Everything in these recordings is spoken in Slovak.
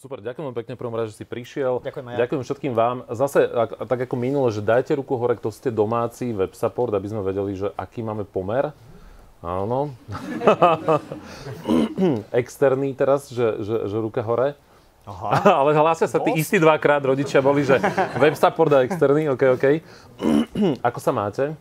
Super, ďakujem vám pekne prvom rád, že si prišiel. Ďakujem ja. Ďakujem všetkým vám. Zase, ak, tak ako minule, že dajte ruku hore, kto ste domáci, web support, aby sme vedeli, že aký máme pomer. Áno. Externý teraz, že, že, že ruka hore. Aha. Ale hlásia sa tí istí dvakrát, rodičia boli, že web support a externý, OK, OK. ako sa máte?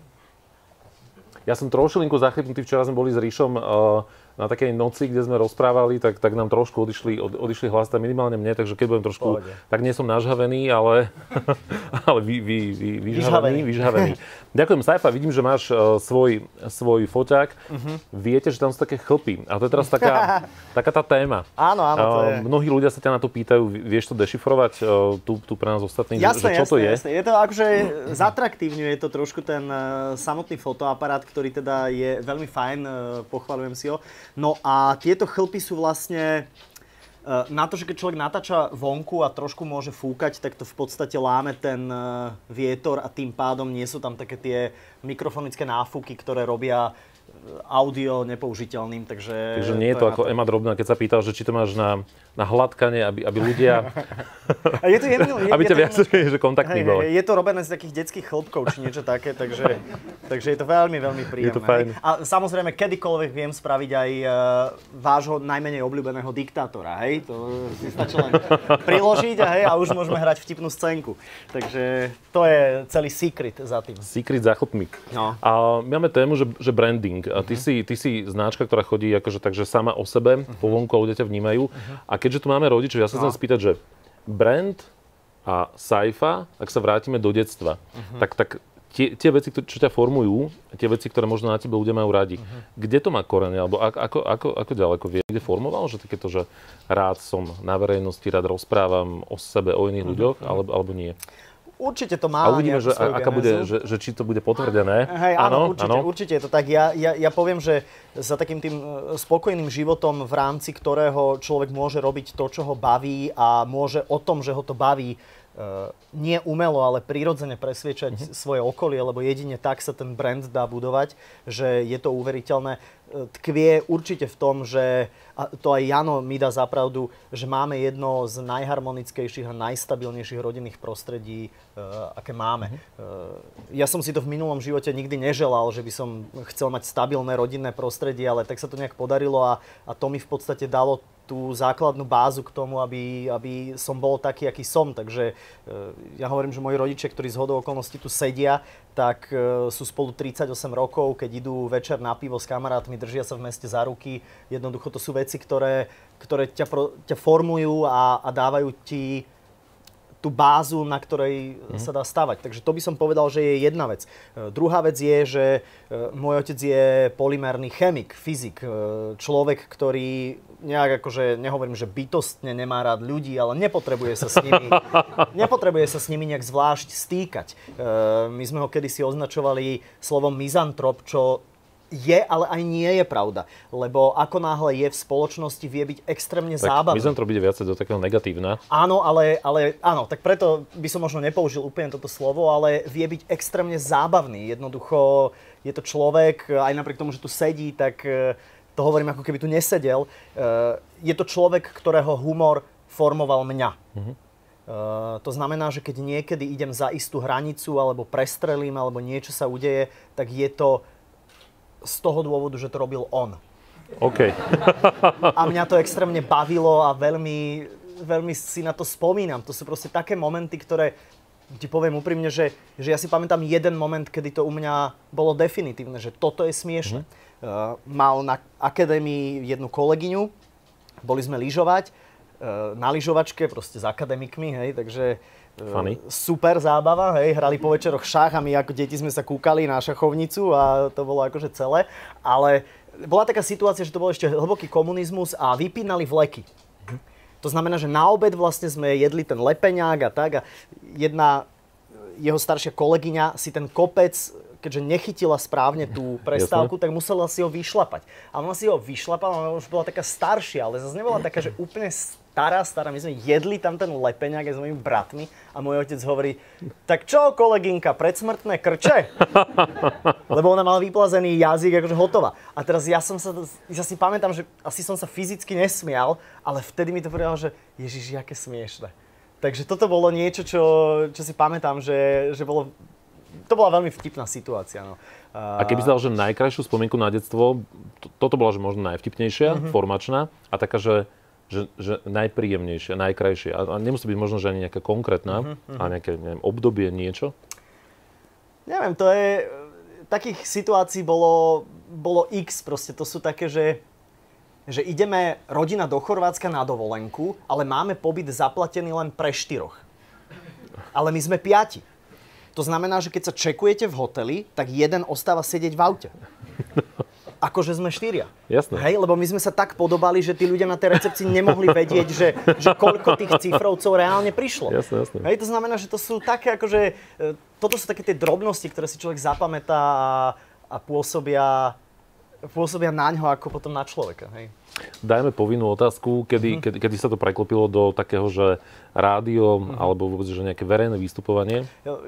Ja som trošilinku zachrypnutý, včera sme boli s Ríšom uh, na takej noci, kde sme rozprávali, tak, tak nám trošku odišli, od, odišli hlasy, minimálne mne, takže keď budem trošku, Pohode. tak nie som nažhavený, ale, ale vy, vy, vy, vyžhavený, vyžhavený. Ďakujem, Saifa, vidím, že máš uh, svoj, svoj foťák. Uh-huh. Viete, že tam sú také chlpy. A to je teraz taká, taká tá téma. Áno, áno, to je. mnohí ľudia sa ťa na to pýtajú, vieš to dešifrovať uh, tu, tu pre nás ostatní, jasné, že, čo jasné, to je? Jasné. Je to akože zatraktívňuje to trošku ten uh, samotný fotoaparát, ktorý teda je veľmi fajn, uh, pochvalujem si ho. No a tieto chlpy sú vlastne Eh, na to, že keď človek natáča vonku a trošku môže fúkať, tak to v podstate láme ten eh, vietor a tým pádom nie sú tam také tie mikrofonické náfuky, ktoré robia audio nepoužiteľným, takže... Takže nie je to, to ako Ema Drobná, keď sa pýtal, že či to máš na, na hladkanie, aby, aby ľudia... A je to jemný, je, aby to viac že kontaktní bolo. Je to robené z takých detských chlopkov, či niečo také, takže, takže je to veľmi, veľmi príjemné. Je to fajn. A samozrejme, kedykoľvek viem spraviť aj uh, vášho najmenej obľúbeného diktátora, hej? To si stačí len priložiť a, hej, a už môžeme hrať vtipnú scénku. Takže to je celý secret za tým. Secret za chlpmi. No. A máme tému, že, že branding. A ty, uh-huh. si, ty si značka, ktorá chodí akože takže sama o sebe, uh-huh. po vonku a ľudia ťa vnímajú. Uh-huh. A keďže tu máme rodičov, ja sa chcem no. spýtať, že brand a sci-fi, ak sa vrátime do detstva, uh-huh. tak, tak tie, tie veci, čo ťa formujú, tie veci, ktoré možno na tebe ľudia majú radi, uh-huh. kde to má korene? Alebo ako, ako, ako ďaleko vie? Kde formoval, že takéto, že rád som na verejnosti, rád rozprávam o sebe, o iných uh-huh. ľuďoch, alebo, alebo nie? Určite to má A uvidíme, že, aká bude, že, že či to bude potvrdené. Hej, áno, určite, áno. určite je to tak. Ja, ja, ja poviem, že za takým tým e, spokojným životom, v rámci ktorého človek môže robiť to, čo ho baví a môže o tom, že ho to baví, Uh, nie umelo, ale prirodzene presviečať mm-hmm. svoje okolie, lebo jedine tak sa ten brand dá budovať, že je to uveriteľné tkvie určite v tom, že, a to aj Jano mi dá zapravdu, že máme jedno z najharmonickejších a najstabilnejších rodinných prostredí, uh, aké máme. Uh, ja som si to v minulom živote nikdy neželal, že by som chcel mať stabilné rodinné prostredie, ale tak sa to nejak podarilo a, a to mi v podstate dalo tú základnú bázu k tomu, aby, aby som bol taký, aký som. Takže uh, ja hovorím, že moji rodičia, ktorí z hodou okolností tu sedia, tak uh, sú spolu 38 rokov, keď idú večer na pivo s kamarátmi, držia sa v meste za ruky. Jednoducho to sú veci, ktoré, ktoré ťa, ťa formujú a, a dávajú ti tú bázu, na ktorej mm. sa dá stavať. Takže to by som povedal, že je jedna vec. E, druhá vec je, že e, môj otec je polymerný chemik, fyzik, človek, ktorý nejak akože, nehovorím, že bytostne nemá rád ľudí, ale nepotrebuje sa s nimi, nepotrebuje sa s nimi nejak zvlášť stýkať. my sme ho kedysi označovali slovom mizantrop, čo je, ale aj nie je pravda. Lebo ako náhle je v spoločnosti, vie byť extrémne tak zábavný. Tak byť viacej do takého negatívna. Áno, ale, ale áno, tak preto by som možno nepoužil úplne toto slovo, ale vie byť extrémne zábavný. Jednoducho je to človek, aj napriek tomu, že tu sedí, tak e, to hovorím ako keby tu nesedel. E, je to človek, ktorého humor formoval mňa. Uh-huh. Uh, to znamená, že keď niekedy idem za istú hranicu, alebo prestrelím, alebo niečo sa udeje, tak je to z toho dôvodu, že to robil on. OK. a mňa to extrémne bavilo a veľmi, veľmi si na to spomínam. To sú proste také momenty, ktoré ti poviem úprimne, že, že ja si pamätám jeden moment, kedy to u mňa bolo definitívne, že toto je smiešne. Mm. Uh, mal na akadémii jednu kolegyňu, boli sme lyžovať, uh, na lyžovačke, proste s akademikmi, hej, takže Funny. super zábava, hej, hrali po večeroch šach a my ako deti sme sa kúkali na šachovnicu a to bolo akože celé, ale bola taká situácia, že to bol ešte hlboký komunizmus a vypínali vleky. To znamená, že na obed vlastne sme jedli ten lepeňák a tak a jedna jeho staršia kolegyňa si ten kopec keďže nechytila správne tú prestávku, tak musela si ho vyšlapať. A ona si ho vyšlapala, ona už bola taká staršia, ale zase nebola taká, že úplne stará, stará. My sme jedli tam ten lepeňak aj s mojimi bratmi a môj otec hovorí, tak čo, kolegynka, predsmrtné krče? Lebo ona mala vyplazený jazyk, akože hotová. A teraz ja som sa, ja si pamätám, že asi som sa fyzicky nesmial, ale vtedy mi to povedal, že Ježiš, aké smiešne. Takže toto bolo niečo, čo, čo si pamätám, že, že bolo, to bola veľmi vtipná situácia. No. A keby si dal, že najkrajšiu spomienku na detstvo, to, toto bola, že možno najvtipnejšia, mm-hmm. formačná a taká, že, že, že najpríjemnejšia, najkrajšia. A, a nemusí byť možno, že ani nejaká konkrétna, mm-hmm. a nejaké neviem, obdobie, niečo? Neviem, to je... Takých situácií bolo, bolo x, proste to sú také, že že ideme rodina do Chorvátska na dovolenku, ale máme pobyt zaplatený len pre štyroch. Ale my sme piati. To znamená, že keď sa čekujete v hoteli, tak jeden ostáva sedieť v aute. Akože sme štyria. Jasné. Hej, lebo my sme sa tak podobali, že tí ľudia na tej recepcii nemohli vedieť, že, že koľko tých cifrovcov reálne prišlo. Jasné, jasné. Hej, to znamená, že to sú také, akože, e, toto sú také tie drobnosti, ktoré si človek zapamätá a, a pôsobia, pôsobia na ňo ako potom na človeka. Hej. Dajme povinnú otázku, kedy, mm. kedy, kedy sa to preklopilo do takého, že rádio mm. alebo vôbec, že nejaké verejné vystupovanie? Ja,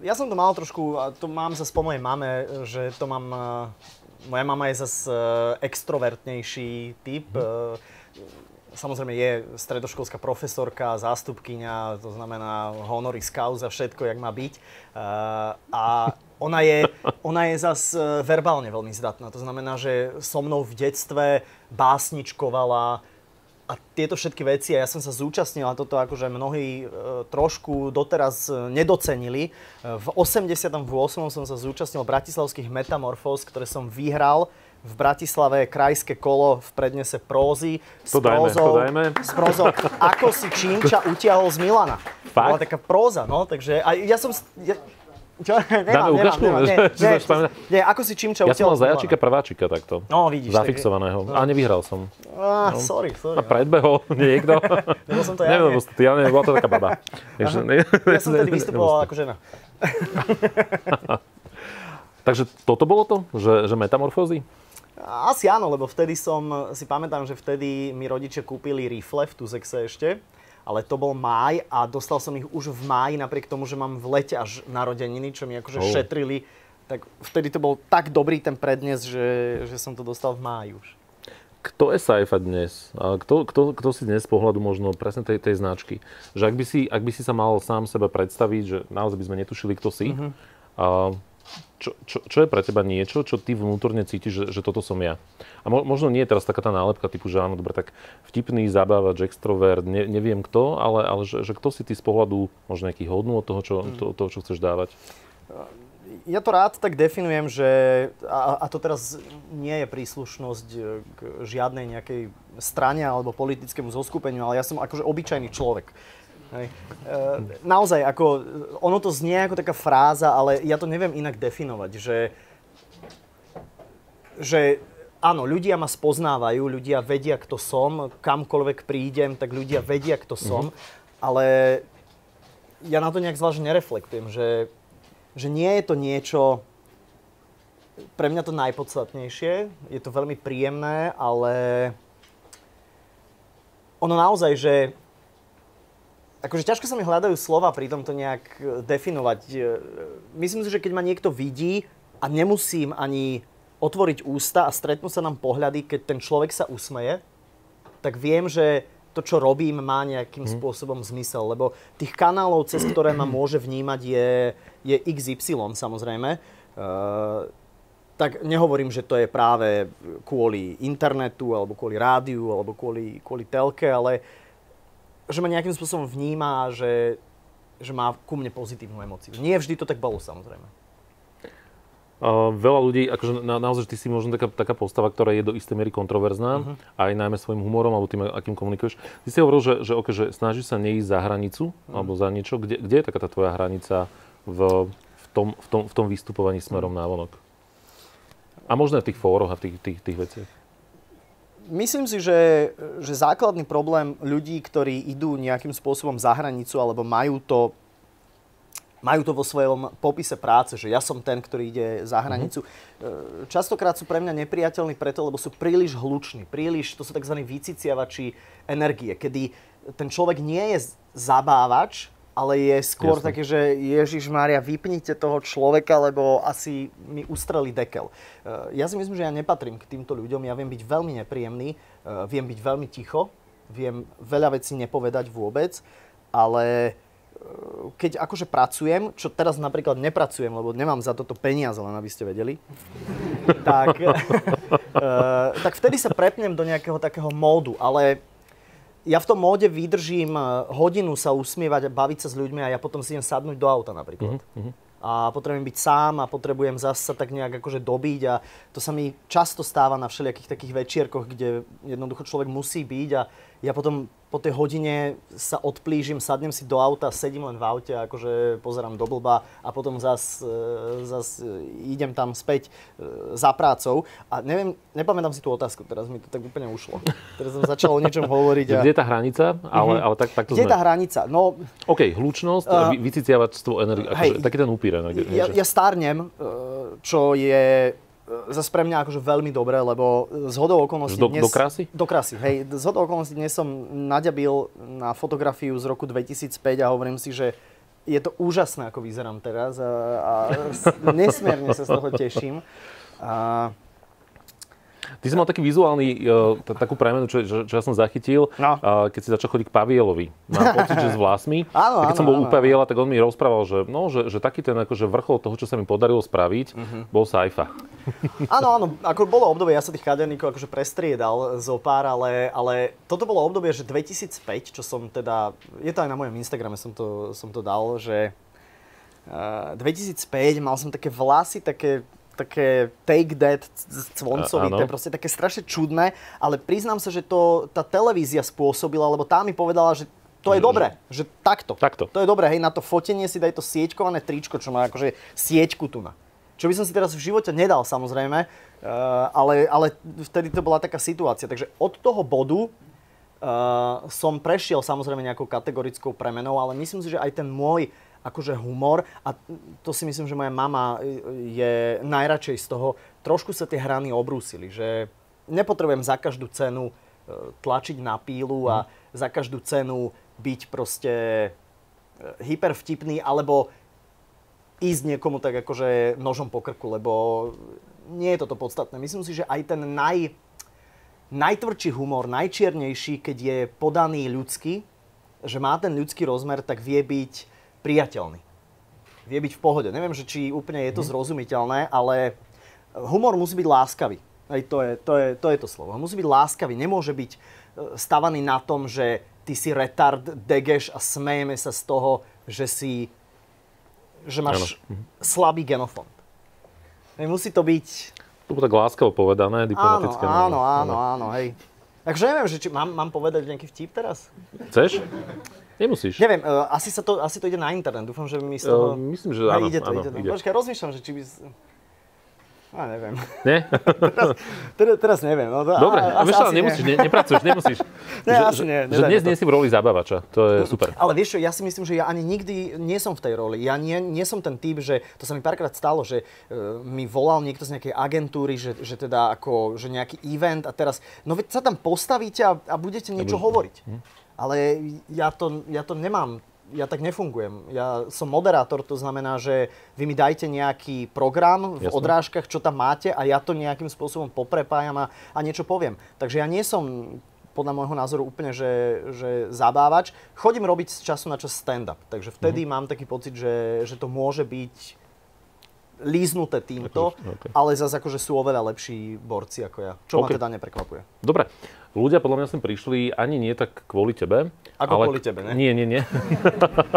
ja som to mal trošku, a to mám zase po mojej mame, že to mám... Moja mama je zase extrovertnejší typ. Mm. Samozrejme je stredoškolská profesorka, zástupkynia, to znamená honoris causa, všetko, jak má byť. A ona je, ona je zas e, verbálne veľmi zdatná. To znamená, že so mnou v detstve básničkovala a tieto všetky veci, a ja som sa zúčastnil a toto akože mnohí e, trošku doteraz e, nedocenili. V 88. som sa zúčastnil bratislavských metamorfóz, ktoré som vyhral v Bratislave krajské kolo v prednese prózy s to prózou, dajme, to dajme. s prózou Ako si Čínča utiahol z Milana. Fakt? Bola taká próza, no, takže a ja som... Ja, čo? Nemám, Dáme? Nemám, nie, nie, nie, nie, ako si Čimča Ja som mal zajačika prváčika takto. No, vidíš. Zafixovaného. No. A nevyhral som. Ah, no. sorry, sorry. A predbehol niekto. Nebo som to ja. Neviem, ty, ja neviem, bola to taká baba. Takže, ne, ja som tedy vystupoval ako žena. Takže toto bolo to? Že, že metamorfózy? Asi áno, lebo vtedy som, si pamätám, že vtedy mi rodičia kúpili rifle v Tuzexe ešte ale to bol máj a dostal som ich už v máji, napriek tomu, že mám v lete až narodeniny, čo mi akože oh. šetrili. Tak vtedy to bol tak dobrý ten prednes, že, že som to dostal v máji už. Kto je Saifa dnes? A kto, kto, kto si dnes z pohľadu možno presne tej, tej značky? Že ak by, si, ak by si sa mal sám seba predstaviť, že naozaj by sme netušili, kto si, mm-hmm. a čo, čo, čo je pre teba niečo, čo ty vnútorne cítiš, že, že toto som ja? A mo, možno nie je teraz taká tá nálepka typu, že áno, dobre, tak vtipný, zabávač, extrovert, ne, neviem kto, ale, ale že, že kto si ty z pohľadu možno nejakých hodnú od toho, čo, mm. to, toho, čo chceš dávať? Ja to rád tak definujem, že, a, a to teraz nie je príslušnosť k žiadnej nejakej strane alebo politickému zoskupeniu, ale ja som akože obyčajný človek. Hej. E, naozaj, ako, ono to znie ako taká fráza, ale ja to neviem inak definovať, že, že áno, ľudia ma spoznávajú, ľudia vedia, kto som, kamkoľvek prídem, tak ľudia vedia, kto som, mm-hmm. ale ja na to nejak zvlášť nereflektujem, že, že nie je to niečo, pre mňa to najpodstatnejšie, je to veľmi príjemné, ale ono naozaj, že akože ťažko sa mi hľadajú slova pri tomto nejak e, definovať. E, myslím si, že keď ma niekto vidí a nemusím ani otvoriť ústa a stretnú sa nám pohľady, keď ten človek sa usmeje, tak viem, že to, čo robím, má nejakým hmm. spôsobom zmysel, lebo tých kanálov, cez ktoré ma môže vnímať, je, je XY samozrejme. Uh, tak nehovorím, že to je práve kvôli internetu, alebo kvôli rádiu, alebo kvôli, kvôli telke, ale že ma nejakým spôsobom vníma, že, že má ku mne pozitívnu emociu. Nie vždy to tak bolo, samozrejme. Uh, veľa ľudí, akože na, naozaj, ty si možno taká, taká postava, ktorá je do istej miery kontroverzná, uh-huh. aj najmä svojim humorom alebo tým, akým komunikuješ. Ty si hovoril, že, že, okay, že snažíš sa neísť za hranicu uh-huh. alebo za niečo. Kde, kde je taká tá tvoja hranica v, v, tom, v, tom, v tom vystupovaní smerom uh-huh. návonok? A možno v tých fóroch a tých, tých, tých veciach. Myslím si, že, že základný problém ľudí, ktorí idú nejakým spôsobom za hranicu alebo majú to majú to vo svojom popise práce, že ja som ten, ktorý ide za hranicu. Mm-hmm. Častokrát sú pre mňa nepriateľní preto, lebo sú príliš hluční, príliš, to sú tzv. vyciciavači energie, kedy ten človek nie je zabávač, ale je skôr Jasne. také, že Ježiš Mária, vypnite toho človeka, lebo asi mi ustreli dekel. E, ja si myslím, že ja nepatrím k týmto ľuďom, ja viem byť veľmi nepríjemný, e, viem byť veľmi ticho, viem veľa vecí nepovedať vôbec, ale keď akože pracujem, čo teraz napríklad nepracujem, lebo nemám za toto peniaze, len aby ste vedeli, tak, tak vtedy sa prepnem do nejakého takého módu, ale ja v tom móde vydržím eh, hodinu sa usmievať a baviť sa s ľuďmi a ja potom si idem sadnúť do auta napríklad. Uh-huh. A potrebujem byť sám a potrebujem zase sa tak nejak akože dobiť a to sa mi často stáva na všelijakých takých večierkoch, kde jednoducho človek musí byť a ja potom po tej hodine sa odplížim, sadnem si do auta, sedím len v aute, akože pozerám do blba a potom zas, e, zas idem tam späť e, za prácou. A neviem, nepamätám si tú otázku, teraz mi to tak úplne ušlo. Teraz som začal o niečom hovoriť. A... Kde je tá hranica? Ale, mm-hmm. ale tak, tak to Kde je tá hranica? No, OK, hlučnosť, uh, vyciciavačstvo energie, akože, taký ten upír. Ja, ja stárnem, čo je E, zase pre mňa akože veľmi dobré, lebo z hodou okolností do, dnes... Do krásy? Do krásy, hej. Z hodou okolností dnes som naďabil na fotografiu z roku 2005 a hovorím si, že je to úžasné, ako vyzerám teraz a, a nesmierne sa z toho teším. A, Ty si mal taký vizuálny, uh, takú premenu, čo, čo, čo ja som zachytil, no. keď si začal chodiť k Pavielovi. Mám pocit, že s vlasmi. áno, keď áno, som bol áno. u Paviela, tak on mi rozprával, že, no, že, že taký ten akože vrchol toho, čo sa mi podarilo spraviť, uh-huh. bol Saifa. Áno, áno, ako bolo obdobie, ja sa tých kaderníkov akože prestriedal zo pár, ale, ale toto bolo obdobie, že 2005, čo som teda, je to aj na mojom Instagrame, som to, som to dal, že uh, 2005 mal som také vlasy, také také take that cvoncovi, to je proste také strašne čudné, ale priznám sa, že to tá televízia spôsobila, lebo tá mi povedala, že to je dobré, že takto. takto. To je dobré, hej, na to fotenie si daj to sieťkované tričko, čo má akože sieťku tu na. Čo by som si teraz v živote nedal samozrejme, uh, ale, ale vtedy to bola taká situácia. Takže od toho bodu uh, som prešiel samozrejme nejakou kategorickou premenou, ale myslím si, že aj ten môj akože humor a to si myslím, že moja mama je najradšej z toho. Trošku sa tie hrany obrúsili, že nepotrebujem za každú cenu e, tlačiť na pílu a mhm. za každú cenu byť proste e, hypervtipný alebo ísť niekomu tak akože nožom po krku, lebo nie je toto podstatné. Myslím si, že aj ten naj, najtvrdší humor, najčiernejší, keď je podaný ľudský, že má ten ľudský rozmer, tak vie byť priateľný. Vie byť v pohode. Neviem, že či úplne je to mhm. zrozumiteľné, ale humor musí byť láskavý. Aj to, je, to, je, to je to slovo. Musí byť láskavý. Nemôže byť e, stavaný na tom, že ty si retard, degeš a smejeme sa z toho, že si že máš ano. Mhm. slabý genofond. Musí to byť... To bolo tak láskavo povedané, diplomatické. Áno, áno, áno, áno, hej. Takže neviem, že či mám, mám povedať nejaký vtip teraz? Chceš? Nemusíš. Neviem, uh, asi, sa to, asi to ide na internet. Dúfam, že mi z toho... Uh, myslím, že áno. Ide to, áno, ide to. Ide. Počkaj, rozmýšľam, že či by... A neviem. Nie? teraz, teraz, teraz neviem. No, Dobre, a, vieš, ale nemusíš, ne, nepracuješ, nemusíš. nie, že, asi nie. Že dnes to. nie si v roli zabavača, to je super. Ale vieš čo, ja si myslím, že ja ani nikdy nie som v tej roli. Ja nie, nie som ten typ, že to sa mi párkrát stalo, že uh, mi volal niekto z nejakej agentúry, že, že teda ako, že nejaký event a teraz, no veď sa tam postavíte a, a budete niečo hovoriť. Hm? Ale ja to, ja to nemám ja tak nefungujem. Ja som moderátor, to znamená, že vy mi dajte nejaký program v Jasne. odrážkach, čo tam máte a ja to nejakým spôsobom poprepájam a, a niečo poviem. Takže ja nie som podľa môjho názoru úplne, že, že zabávač. Chodím robiť z času na čas stand-up, takže vtedy mm-hmm. mám taký pocit, že, že to môže byť líznuté týmto, okay. ale zase akože sú oveľa lepší borci ako ja, čo okay. ma teda neprekvapuje. Dobre, ľudia podľa mňa sem prišli ani nie tak kvôli tebe. Ako ale... kvôli tebe, ne? Nie, nie, nie.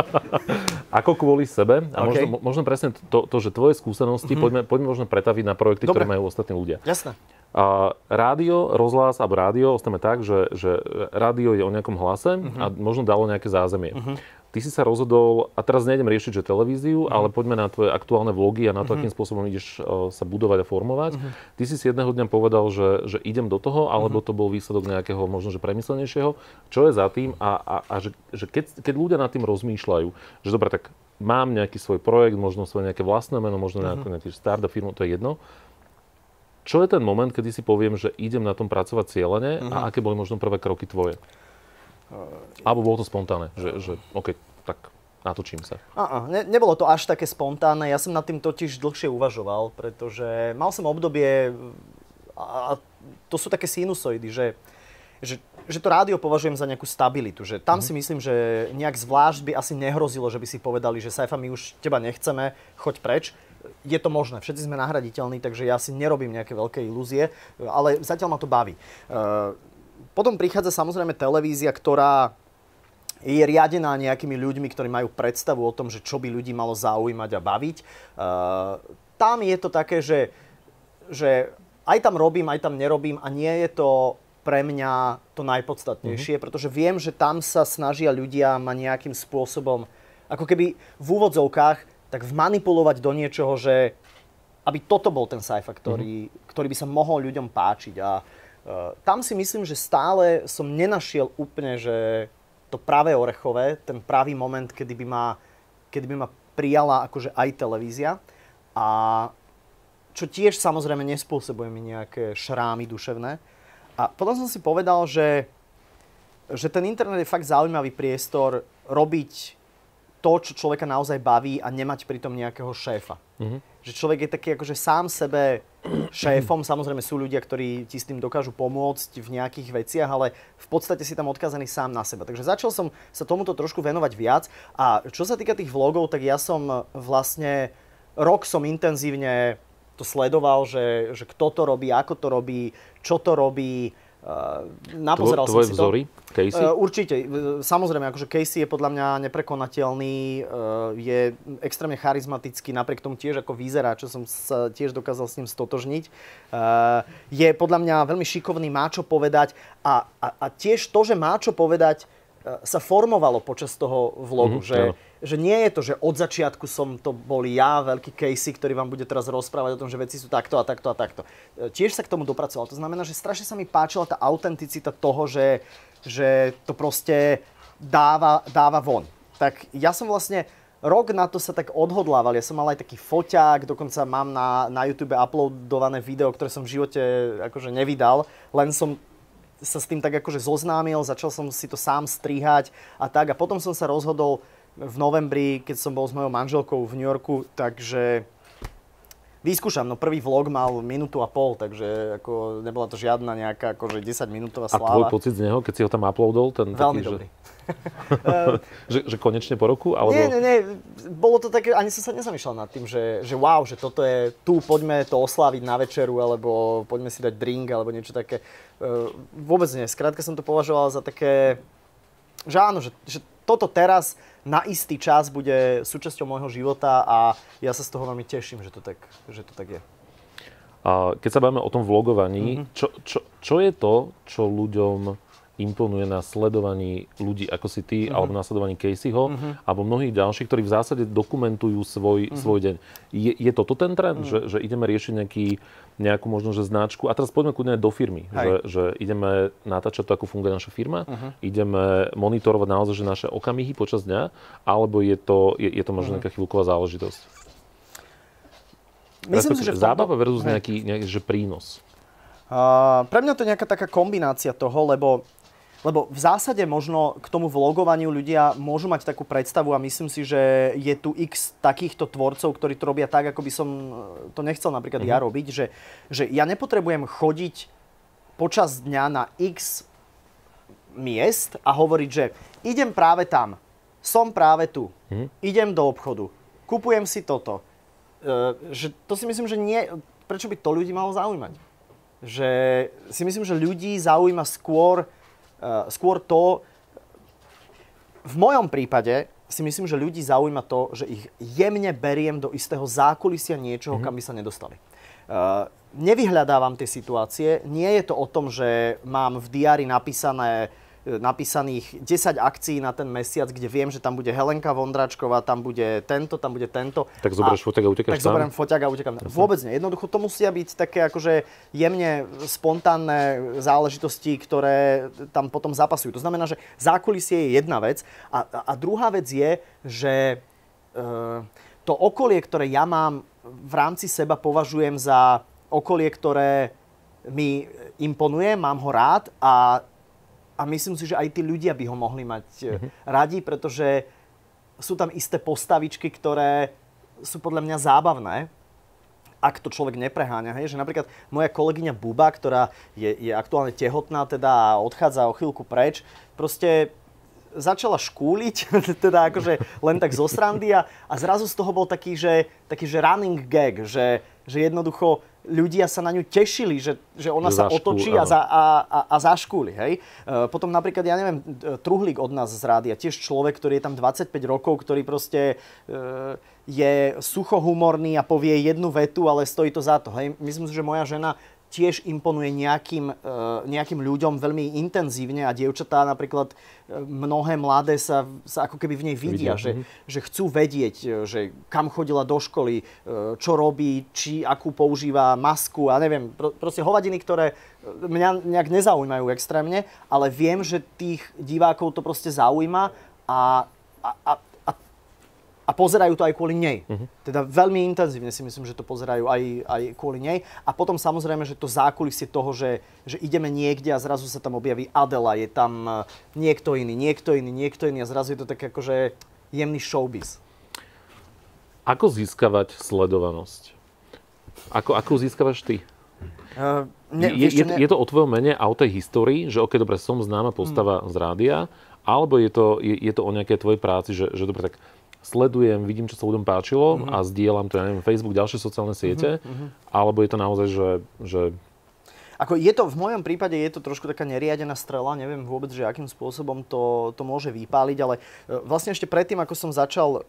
ako kvôli sebe. A okay. možno, možno presne to, to, že tvoje skúsenosti, mm-hmm. poďme, poďme možno pretaviť na projekty, Dobre. ktoré majú ostatní ľudia. Jasné. A rádio, rozhlas alebo rádio, ostane tak, že, že rádio je o nejakom hlase uh-huh. a možno dalo nejaké zázemie. Uh-huh. Ty si sa rozhodol, a teraz nejdem riešiť, že televíziu, mm. ale poďme na tvoje aktuálne vlogy a na to, mm-hmm. akým spôsobom ideš uh, sa budovať a formovať. Mm-hmm. Ty si si jedného dňa povedal, že, že idem do toho, alebo mm-hmm. to bol výsledok nejakého možno, že premyslenejšieho. Čo je za tým a, a, a že, že keď, keď ľudia nad tým rozmýšľajú, že dobre, tak mám nejaký svoj projekt, možno svoje nejaké vlastné meno, možno nejakú, mhm. nejaký startup firmu, to je jedno. Čo je ten moment, kedy si poviem, že idem na tom pracovať cieľene uh-huh. a mhm. aké boli možno prvé kroky tvoje? Alebo bolo to spontánne, že, že OK, tak natočím sa. Uh-uh, ne, nebolo to až také spontánne, ja som nad tým totiž dlhšie uvažoval, pretože mal som obdobie a to sú také sinusoidy, že, že že to rádio považujem za nejakú stabilitu. Že tam mm-hmm. si myslím, že nejak zvlášť by asi nehrozilo, že by si povedali, že Saifa, my už teba nechceme, choď preč. Je to možné, všetci sme nahraditeľní, takže ja si nerobím nejaké veľké ilúzie, ale zatiaľ ma to baví. Potom prichádza samozrejme televízia, ktorá je riadená nejakými ľuďmi, ktorí majú predstavu o tom, že čo by ľudí malo zaujímať a baviť. Uh, tam je to také, že, že aj tam robím, aj tam nerobím a nie je to pre mňa to najpodstatnejšie, mm-hmm. pretože viem, že tam sa snažia ľudia ma nejakým spôsobom, ako keby v úvodzovkách, tak vmanipulovať do niečoho, že aby toto bol ten sci ktorý, mm-hmm. ktorý by sa mohol ľuďom páčiť. A uh, tam si myslím, že stále som nenašiel úplne, že to pravé orechové, ten pravý moment, kedy by ma, kedy by ma prijala akože aj televízia. A čo tiež samozrejme nespôsobuje mi nejaké šrámy duševné. A potom som si povedal, že, že ten internet je fakt zaujímavý priestor robiť to, čo človeka naozaj baví a nemať pritom nejakého šéfa. Mm-hmm. Že človek je taký akože sám sebe šéfom. Samozrejme sú ľudia, ktorí ti s tým dokážu pomôcť v nejakých veciach, ale v podstate si tam odkazaný sám na seba. Takže začal som sa tomuto trošku venovať viac. A čo sa týka tých vlogov, tak ja som vlastne rok som intenzívne to sledoval, že, že kto to robí, ako to robí, čo to robí. Napozeral Tvo, som si vzory? to. Casey? Uh, určite. Samozrejme, akože Casey je podľa mňa neprekonateľný, uh, je extrémne charizmatický, napriek tomu tiež ako vyzerá, čo som sa tiež dokázal s ním stotožniť. Uh, je podľa mňa veľmi šikovný, má čo povedať a, a, a tiež to, že má čo povedať, sa formovalo počas toho vlogu, mm, že, že nie je to, že od začiatku som to bol ja, veľký Casey, ktorý vám bude teraz rozprávať o tom, že veci sú takto a takto a takto. E, tiež sa k tomu dopracoval. To znamená, že strašne sa mi páčila tá autenticita toho, že, že to proste dáva, dáva von. Tak ja som vlastne rok na to sa tak odhodlával. Ja som mal aj taký foťák, dokonca mám na, na YouTube uploadované video, ktoré som v živote akože nevydal, len som sa s tým tak akože zoznámil, začal som si to sám strihať a tak. A potom som sa rozhodol v novembri, keď som bol s mojou manželkou v New Yorku, takže vyskúšam. No prvý vlog mal minútu a pol, takže ako nebola to žiadna nejaká akože 10 minútová sláva. A tvoj pocit z neho, keď si ho tam uploadol? Ten Veľmi taký, dobrý. Že... že, že konečne po roku? Alebo... Nie, nie, nie. Bolo to také, ani som sa nezamýšľal nad tým, že, že wow, že toto je tu, poďme to osláviť na večeru, alebo poďme si dať drink, alebo niečo také. Uh, vôbec nie. Skrátka som to považoval za také, že áno, že, že toto teraz na istý čas bude súčasťou môjho života a ja sa z toho veľmi teším, že to tak, že to tak je. A keď sa bavíme o tom vlogovaní, mm-hmm. čo, čo, čo je to, čo ľuďom imponuje na sledovaní ľudí ako si ty, uh-huh. alebo na sledovaní Caseyho, uh-huh. alebo mnohých ďalších, ktorí v zásade dokumentujú svoj, uh-huh. svoj deň. Je, je toto ten trend, uh-huh. že, že ideme riešiť nejaký, nejakú možno, že značku, a teraz poďme kľudne do firmy, že, že ideme natáčať to, ako funguje naša firma, uh-huh. ideme monitorovať naozaj že naše okamihy počas dňa, alebo je to, je, je to možno uh-huh. nejaká chvíľková záležitosť? Myslím si, že zábava versus nejaký, nejaký že prínos. Uh, pre mňa to je nejaká taká kombinácia toho, lebo lebo v zásade možno k tomu vlogovaniu ľudia môžu mať takú predstavu a myslím si, že je tu x takýchto tvorcov, ktorí to robia tak, ako by som e, to nechcel napríklad mm-hmm. ja robiť, že, že ja nepotrebujem chodiť počas dňa na x miest a hovoriť, že idem práve tam, som práve tu, mm-hmm. idem do obchodu, kupujem si toto. E, že to si myslím, že nie, prečo by to ľudí malo zaujímať? Že si myslím, že ľudí zaujíma skôr Eh, skôr to, v mojom prípade si myslím, že ľudí zaujíma to, že ich jemne beriem do istého zákulisia niečoho, mm-hmm. kam by sa nedostali. Uh, nevyhľadávam tie situácie, nie je to o tom, že mám v diári napísané napísaných 10 akcií na ten mesiac, kde viem, že tam bude Helenka Vondračková, tam bude tento, tam bude tento. Tak zoberieš foťak a utekáš Tak zoberiem foťak a utekám. Jasne. Vôbec nie. Jednoducho to musia byť také akože jemne spontánne záležitosti, ktoré tam potom zapasujú. To znamená, že zákulisie je jedna vec a, a druhá vec je, že to okolie, ktoré ja mám v rámci seba považujem za okolie, ktoré mi imponuje, mám ho rád a, a myslím si, že aj tí ľudia by ho mohli mať mm-hmm. radi, pretože sú tam isté postavičky, ktoré sú podľa mňa zábavné ak to človek nepreháňa. Hej? Že napríklad moja kolegyňa Buba, ktorá je, je aktuálne tehotná teda a odchádza o chvíľku preč, proste začala škúliť, teda akože len tak zo srandy a, a zrazu z toho bol taký, že, taký, že running gag, že, že jednoducho ľudia sa na ňu tešili, že, že ona že sa zaškúl, otočí a, za, a, a, a zaškúli. Hej? E, potom napríklad, ja neviem, Truhlík od nás z rádia, tiež človek, ktorý je tam 25 rokov, ktorý proste e, je suchohumorný a povie jednu vetu, ale stojí to za to. Hej? Myslím si, že moja žena tiež imponuje nejakým, e, nejakým ľuďom veľmi intenzívne a dievčatá napríklad e, mnohé mladé sa, sa ako keby v nej vidia, vidia. Že, mm-hmm. že chcú vedieť, e, že kam chodila do školy, čo robí, či akú používa masku a neviem, proste hovadiny, ktoré mňa nejak nezaujímajú extrémne, ale viem, že tých divákov to proste zaujíma a, a, a a pozerajú to aj kvôli nej. Uh-huh. Teda veľmi intenzívne si myslím, že to pozerajú aj, aj kvôli nej. A potom samozrejme, že to zákulisie toho, že, že ideme niekde a zrazu sa tam objaví Adela, je tam e, niekto iný, niekto iný, niekto iný a zrazu je to tak akože jemný showbiz. Ako získavať sledovanosť? Ako, ako získavaš ty? Uh, ne, je, je, ne... je to o tvojom mene a o tej histórii, že ok, dobre, som známa postava hmm. z rádia, alebo je to, je, je to o nejakej tvojej práci, že, že dobre, tak sledujem, vidím, čo sa ľuďom páčilo mm-hmm. a zdieľam to, ja neviem, Facebook, ďalšie sociálne siete, mm-hmm. alebo je to naozaj, že, že ako je to, v mojom prípade je to trošku taká neriadená strela, neviem vôbec, že akým spôsobom to, to môže vypáliť, ale e, vlastne ešte predtým, ako som začal uh,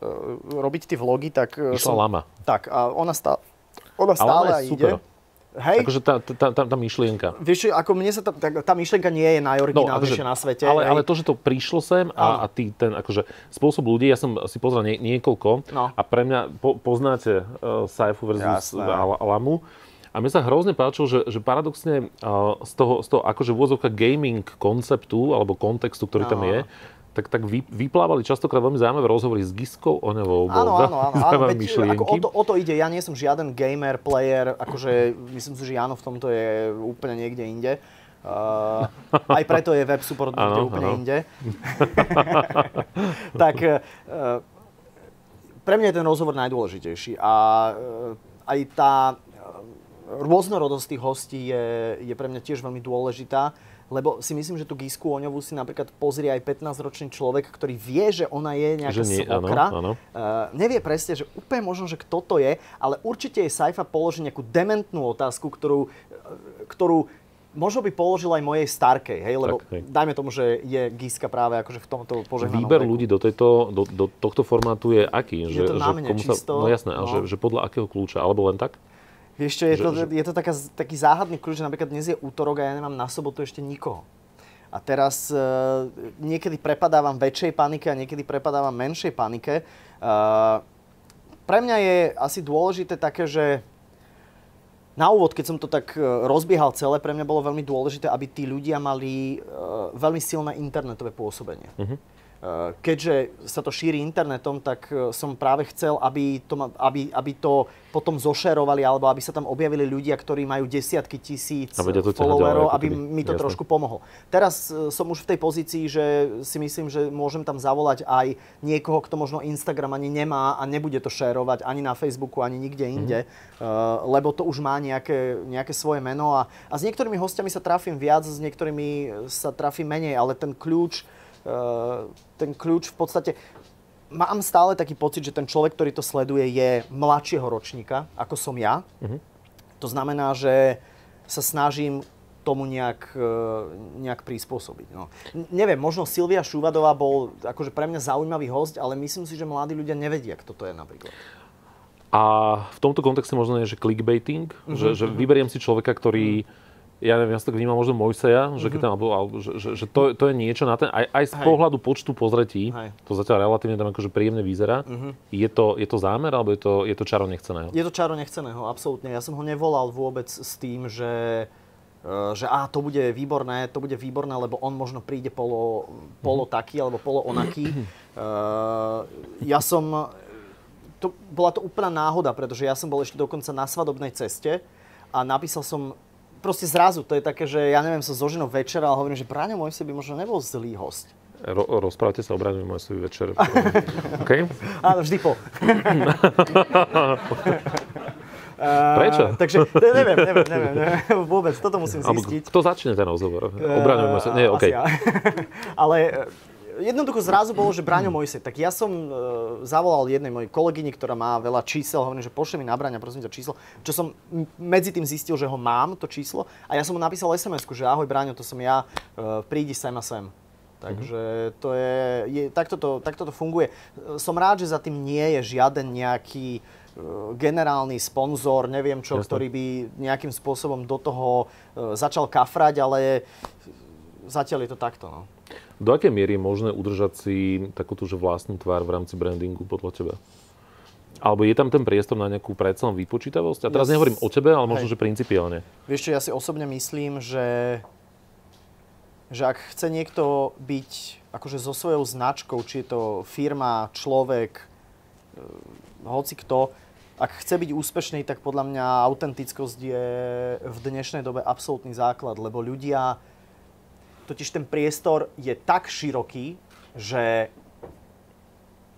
robiť tie vlogy, tak... Išla som, lama. Tak, a ona, stá, ona stále ona ide. Super. Hej. Akože tá, tá, tá, tá myšlienka. Vieš, ako mne sa tá, tá, myšlienka nie je najoriginálnejšia no, akože, na svete. Ale, ale to, že to prišlo sem a, a ty ten, akože spôsob ľudí, ja som si pozrel nie, niekoľko no. a pre mňa po, poznáte uh, Saifu versus Al- Alamu. A mne sa hrozne páčilo, že, že paradoxne uh, z, toho, z toho akože vôzovka gaming konceptu alebo kontextu, ktorý no. tam je, tak, tak vy, vyplávali častokrát veľmi zaujímavé rozhovory s Giskou Onevou. Áno, áno, áno. áno veď, ako o, to, o to ide. Ja nie som žiaden gamer, player, akože myslím si, že Jano v tomto je úplne niekde inde. Uh, aj preto je web support ano, úplne ano. inde. tak uh, pre mňa je ten rozhovor najdôležitejší. A uh, aj tá uh, rôznorodosť tých hostí je, je pre mňa tiež veľmi dôležitá lebo si myslím, že tú Gisku Oňovú si napríklad pozrie aj 15-ročný človek, ktorý vie, že ona je nejaká že nie, svokra. Áno, áno. Uh, nevie presne, že úplne možno, že kto to je, ale určite jej Saifa položí nejakú dementnú otázku, ktorú, uh, ktorú možno by položil aj mojej starkej, hej, lebo tak, hej. dajme tomu, že je Giska práve akože v tomto požehnanom Výber veku. ľudí do, tejto, do, do tohto formátu je aký? Je že, to na mne, komu čisto, sa, no jasné, no. Že, že podľa akého kľúča, alebo len tak? Vieš čo, je, že, to, že... je to taká, taký záhadný kľúč, že napríklad dnes je útorok a ja nemám na sobotu ešte nikoho. A teraz uh, niekedy prepadávam väčšej panike a niekedy prepadávam menšej panike. Uh, pre mňa je asi dôležité také, že na úvod, keď som to tak e, rozbiehal celé, pre mňa bolo veľmi dôležité, aby tí ľudia mali uh, veľmi silné internetové pôsobenie. Uh-huh. Eh, keďže sa to šíri internetom, tak eh, som práve chcel, aby to, aby, aby to potom zošerovali, alebo aby sa tam objavili ľudia, ktorí majú desiatky tisíc followerov, aby mi to Jasne. trošku pomohlo. Teraz eh, som už v tej pozícii, že si myslím, že môžem tam zavolať aj niekoho, kto možno Instagram ani nemá a nebude to šerovať ani na Facebooku, ani nikde inde, mm-hmm. lebo to už má nejaké, nejaké svoje meno a, a s niektorými hostiami sa trafím viac, s niektorými sa trafím menej, ale ten kľúč ten kľúč v podstate... Mám stále taký pocit, že ten človek, ktorý to sleduje, je mladšieho ročníka, ako som ja. Uh-huh. To znamená, že sa snažím tomu nejak, eh, nejak prispôsobiť. No. Neviem, možno Silvia Šuvadová bol akože pre mňa zaujímavý host, ale myslím si, že mladí ľudia nevedia, kto to je napríklad. A v tomto kontexte možno je, že clickbaiting, uh-huh, že, že uh-huh. vyberiem si človeka, ktorý uh-huh ja neviem, ja som tak vnímal možno Mojseja, mm-hmm. že, keď mhm. tam, alebo, alebo, že, že, že to, to je niečo na ten, aj, aj z Hej. pohľadu počtu pozretí, Hej. to zatiaľ relatívne tam akože príjemne vyzerá. Mm-hmm. Je, to, je to zámer, alebo je to, je to čaro nechceného? Je to čaro nechceného, absolútne. Ja som ho nevolal vôbec s tým, že eh, že á, to bude výborné, to bude výborné, lebo on možno príde polo, polo mhm. taký alebo polo onaký. Uh, ja som to, bola to úplná náhoda, pretože ja som bol ešte dokonca na svadobnej ceste a napísal som proste zrazu, to je také, že ja neviem, som so ženou večera a hovorím, že Braňo Mojsej by možno nebol zlý host. Ro- rozprávate sa o Braňo Mojsejovi večer. OK? Áno, vždy po. Prečo? Uh, takže neviem, neviem, neviem, neviem, vôbec, toto musím zistiť. Kto začne ten rozhovor? O Braňo Mojsej? Nie, OK. Ja. Ale jednoducho zrazu bolo, že Braňo Mojsej. Tak ja som uh, zavolal jednej mojej kolegyni, ktorá má veľa čísel, hovorím, že pošle mi na Braňa, prosím ťa číslo. Čo som medzi tým zistil, že ho mám, to číslo. A ja som mu napísal sms že ahoj Braňo, to som ja, uh, prídi sem a sem. Takže to je, je takto, to, takto to funguje. Som rád, že za tým nie je žiaden nejaký uh, generálny sponzor, neviem čo, Jasne. ktorý by nejakým spôsobom do toho uh, začal kafrať, ale zatiaľ je to takto. No. Do akej miery je možné udržať si takúto že vlastnú tvár v rámci brandingu podľa teba? Alebo je tam ten priestor na nejakú predsa vypočítavosť? A teraz ja nehovorím o tebe, ale možno, Hej. že principiálne. Vieš čo, ja si osobne myslím, že, že ak chce niekto byť akože so svojou značkou, či je to firma, človek, e, hoci kto, ak chce byť úspešný, tak podľa mňa autentickosť je v dnešnej dobe absolútny základ, lebo ľudia totiž ten priestor je tak široký, že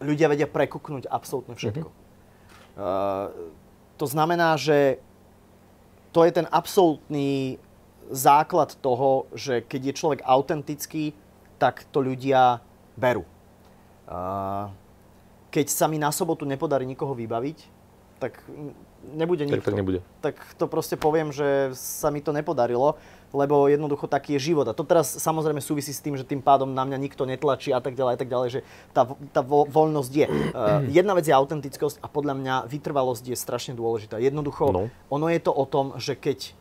ľudia vedia prekuknúť absolútne všetko. Mm-hmm. Uh, to znamená, že to je ten absolútny základ toho, že keď je človek autentický, tak to ľudia berú. Uh, keď sa mi na sobotu nepodarí nikoho vybaviť, tak nebude nikto. Tak, tak nebude. Tak to proste poviem, že sa mi to nepodarilo lebo jednoducho taký je život. A to teraz samozrejme súvisí s tým, že tým pádom na mňa nikto netlačí a tak ďalej, a tak ďalej, že tá, tá vo, voľnosť je. Uh, jedna vec je autentickosť a podľa mňa vytrvalosť je strašne dôležitá. Jednoducho, no. ono je to o tom, že keď,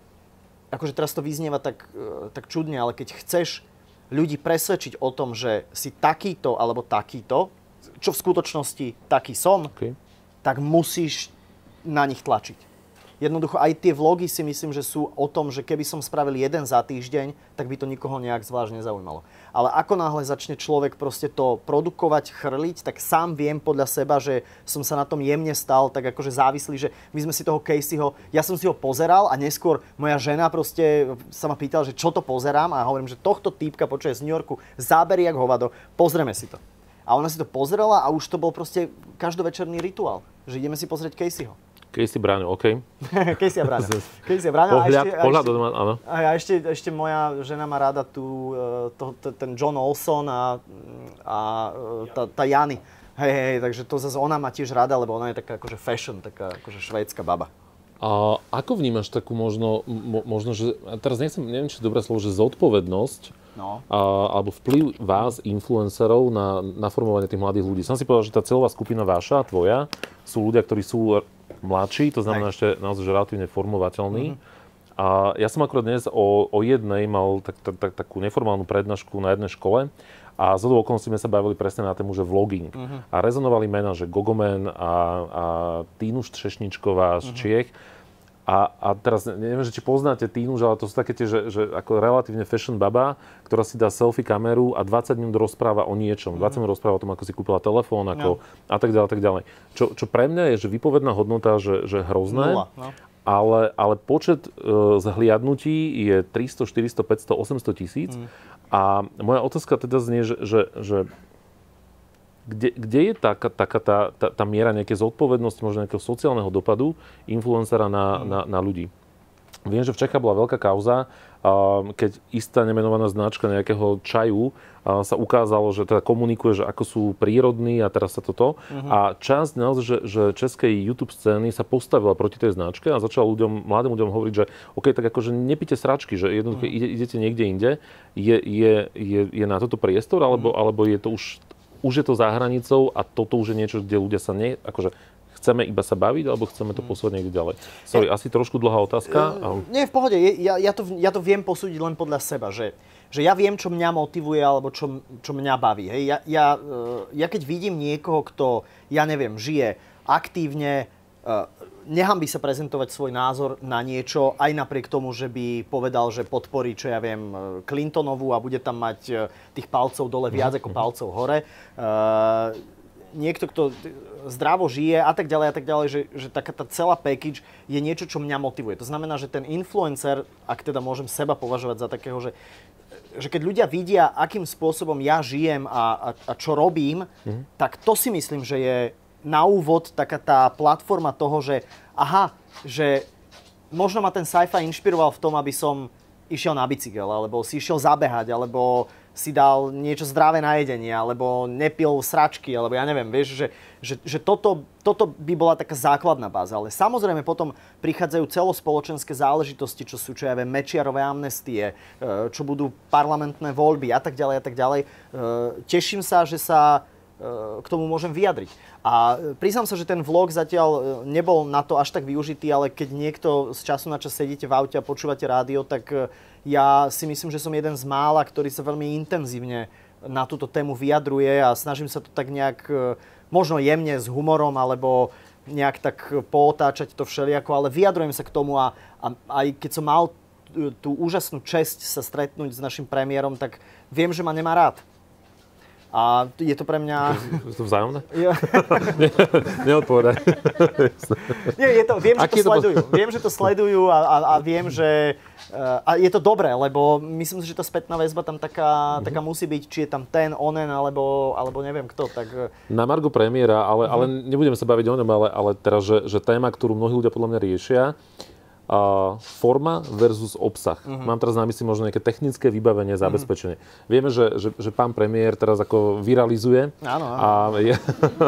akože teraz to vyznieva tak, uh, tak čudne, ale keď chceš ľudí presvedčiť o tom, že si takýto alebo takýto, čo v skutočnosti taký som, okay. tak musíš na nich tlačiť. Jednoducho aj tie vlogy si myslím, že sú o tom, že keby som spravil jeden za týždeň, tak by to nikoho nejak zvlášť nezaujímalo. Ale ako náhle začne človek proste to produkovať, chrliť, tak sám viem podľa seba, že som sa na tom jemne stal, tak akože závislý, že my sme si toho Caseyho, ja som si ho pozeral a neskôr moja žena proste sa ma pýtala, že čo to pozerám a hovorím, že tohto týpka počuje z New Yorku zábery jak hovado, pozrieme si to. A ona si to pozrela a už to bol proste každovečerný rituál, že ideme si pozrieť Caseyho. Casey Bráňo, OK. Casey a Bráňo. Casey a Bráňo. Pohľad, a ešte, pohľad, a ešte, áno. A ešte, ešte moja žena má rada tu, e, to, to, ten John Olson a, a e, tá, tá Jany. Hej, hej, takže to zase ona má tiež rada, lebo ona je taká akože fashion, taká akože švédska baba. A ako vnímaš takú možno, mo, možno že, teraz nechcem, neviem, či je dobré slovo, že zodpovednosť, no. a, alebo vplyv vás, influencerov, na, na formovanie tých mladých ľudí. Som si povedal, že tá celová skupina vaša, tvoja, sú ľudia, ktorí sú mladší, to znamená Aj. ešte naozaj že relatívne formovateľný. Mm-hmm. A ja som akorát dnes o, o jednej mal tak, tak, tak, takú neformálnu prednášku na jednej škole a z okolností sme sa bavili presne na tému, že vlogging. Uh-huh. A rezonovali mená, že Gogomen a, a Týnuš Třešničková z uh-huh. Čiech. A, a teraz neviem, že či poznáte Týnuš, ale to sú také tie, že, že ako relatívne fashion baba, ktorá si dá selfie kameru a 20 minút rozpráva o niečom. Mm-hmm. 20 minút rozpráva o tom, ako si kúpila telefón, ako, no. a tak ďalej, a tak ďalej. Čo, čo pre mňa je, že vypovedná hodnota, že, že hrozné. Nula, no. Ale, ale počet e, zhliadnutí je 300, 400, 500, 800 tisíc. Mm. A moja otázka teda znie, že, že, že kde, kde je taká, taká tá, tá, tá miera nejakej zodpovednosti, možno nejakého sociálneho dopadu influencera na, mm. na, na ľudí? Viem, že v Čechách bola veľká kauza, keď istá nemenovaná značka nejakého čaju sa ukázalo, že teda komunikuje, že ako sú prírodní a teraz sa toto. Uh-huh. A časť naozaj, že, že českej YouTube scény sa postavila proti tej značke a začala ľuďom, mladým ľuďom hovoriť, že OK, tak akože nepite sračky, že jednoducho uh-huh. idete niekde inde. Je, je, je, je na toto priestor, alebo, uh-huh. alebo je to už už je to za hranicou a toto už je niečo, kde ľudia sa ne, akože chceme iba sa baviť, alebo chceme to mm. posúvať niekde ďalej? Sorry, ja, asi trošku dlhá otázka. Uh, nie, v pohode. Ja, ja, to, ja to viem posúdiť len podľa seba, že, že ja viem, čo mňa motivuje, alebo čo, čo mňa baví. Hej. Ja, ja, uh, ja keď vidím niekoho, kto, ja neviem, žije aktívne, uh, by sa prezentovať svoj názor na niečo, aj napriek tomu, že by povedal, že podporí, čo ja viem, Clintonovú a bude tam mať tých palcov dole viac ako palcov hore. Niekto, kto zdravo žije a tak ďalej a tak ďalej, že, že taká tá celá package je niečo, čo mňa motivuje. To znamená, že ten influencer, ak teda môžem seba považovať za takého, že, že keď ľudia vidia, akým spôsobom ja žijem a, a, a čo robím, mm. tak to si myslím, že je na úvod taká tá platforma toho, že aha, že možno ma ten sci-fi inšpiroval v tom, aby som išiel na bicykel, alebo si išiel zabehať, alebo si dal niečo zdravé na jedenie, alebo nepil sračky, alebo ja neviem, vieš, že, že, že toto, toto by bola taká základná báza. Ale samozrejme potom prichádzajú celospoločenské záležitosti, čo sú, čo ja viem, mečiarové amnestie, e, čo budú parlamentné voľby a tak ďalej a tak ďalej. E, teším sa, že sa k tomu môžem vyjadriť. A priznám sa, že ten vlog zatiaľ nebol na to až tak využitý, ale keď niekto z času na čas sedíte v aute a počúvate rádio, tak ja si myslím, že som jeden z mála, ktorý sa veľmi intenzívne na túto tému vyjadruje a snažím sa to tak nejak e, možno jemne s humorom alebo nejak tak pootáčať to všelijako, ale vyjadrujem sa k tomu a, a aj keď som mal tú úžasnú česť sa stretnúť s našim premiérom, tak viem, že ma nemá rád. A je to pre mňa... Je to vzájomné? Ja. neodpovedaj. Nie, je to, viem, že to, to sledujú. Viem, že to sledujú a, a, a viem, že... A je to dobré, lebo myslím si, že tá spätná väzba tam taká, mm-hmm. taká musí byť, či je tam ten, onen, alebo, alebo neviem kto. Tak... Na Margo premiéra, ale, mm-hmm. ale nebudeme sa baviť o ňom, ale, ale teraz, že, že téma, ktorú mnohí ľudia podľa mňa riešia, uh, forma versus obsah. Uh-huh. Mám teraz na mysli možno nejaké technické vybavenie, zabezpečenie. Uh-huh. Vieme, že, že, že pán premiér teraz ako viralizuje áno, áno. a, je,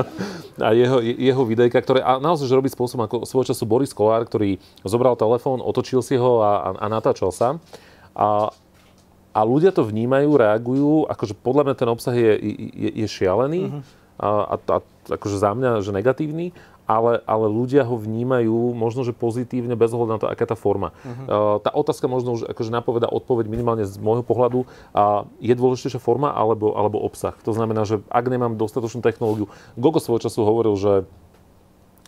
a jeho, jeho videjka, ktoré a naozaj že robí spôsobom ako svoj času Boris Kolár, ktorý zobral telefón, otočil si ho a, a, a natáčal sa. A, a ľudia to vnímajú, reagujú, akože podľa mňa ten obsah je, je, je šialený uh-huh. a, a, a akože za mňa, že negatívny, ale, ale ľudia ho vnímajú možno, že pozitívne, bez ohľadu na to, aká tá forma. Uh-huh. Tá otázka možno už akože napoveda odpoveď minimálne z môjho pohľadu. A je dôležitejšia forma alebo, alebo obsah. To znamená, že ak nemám dostatočnú technológiu, Gogo svojho času hovoril, že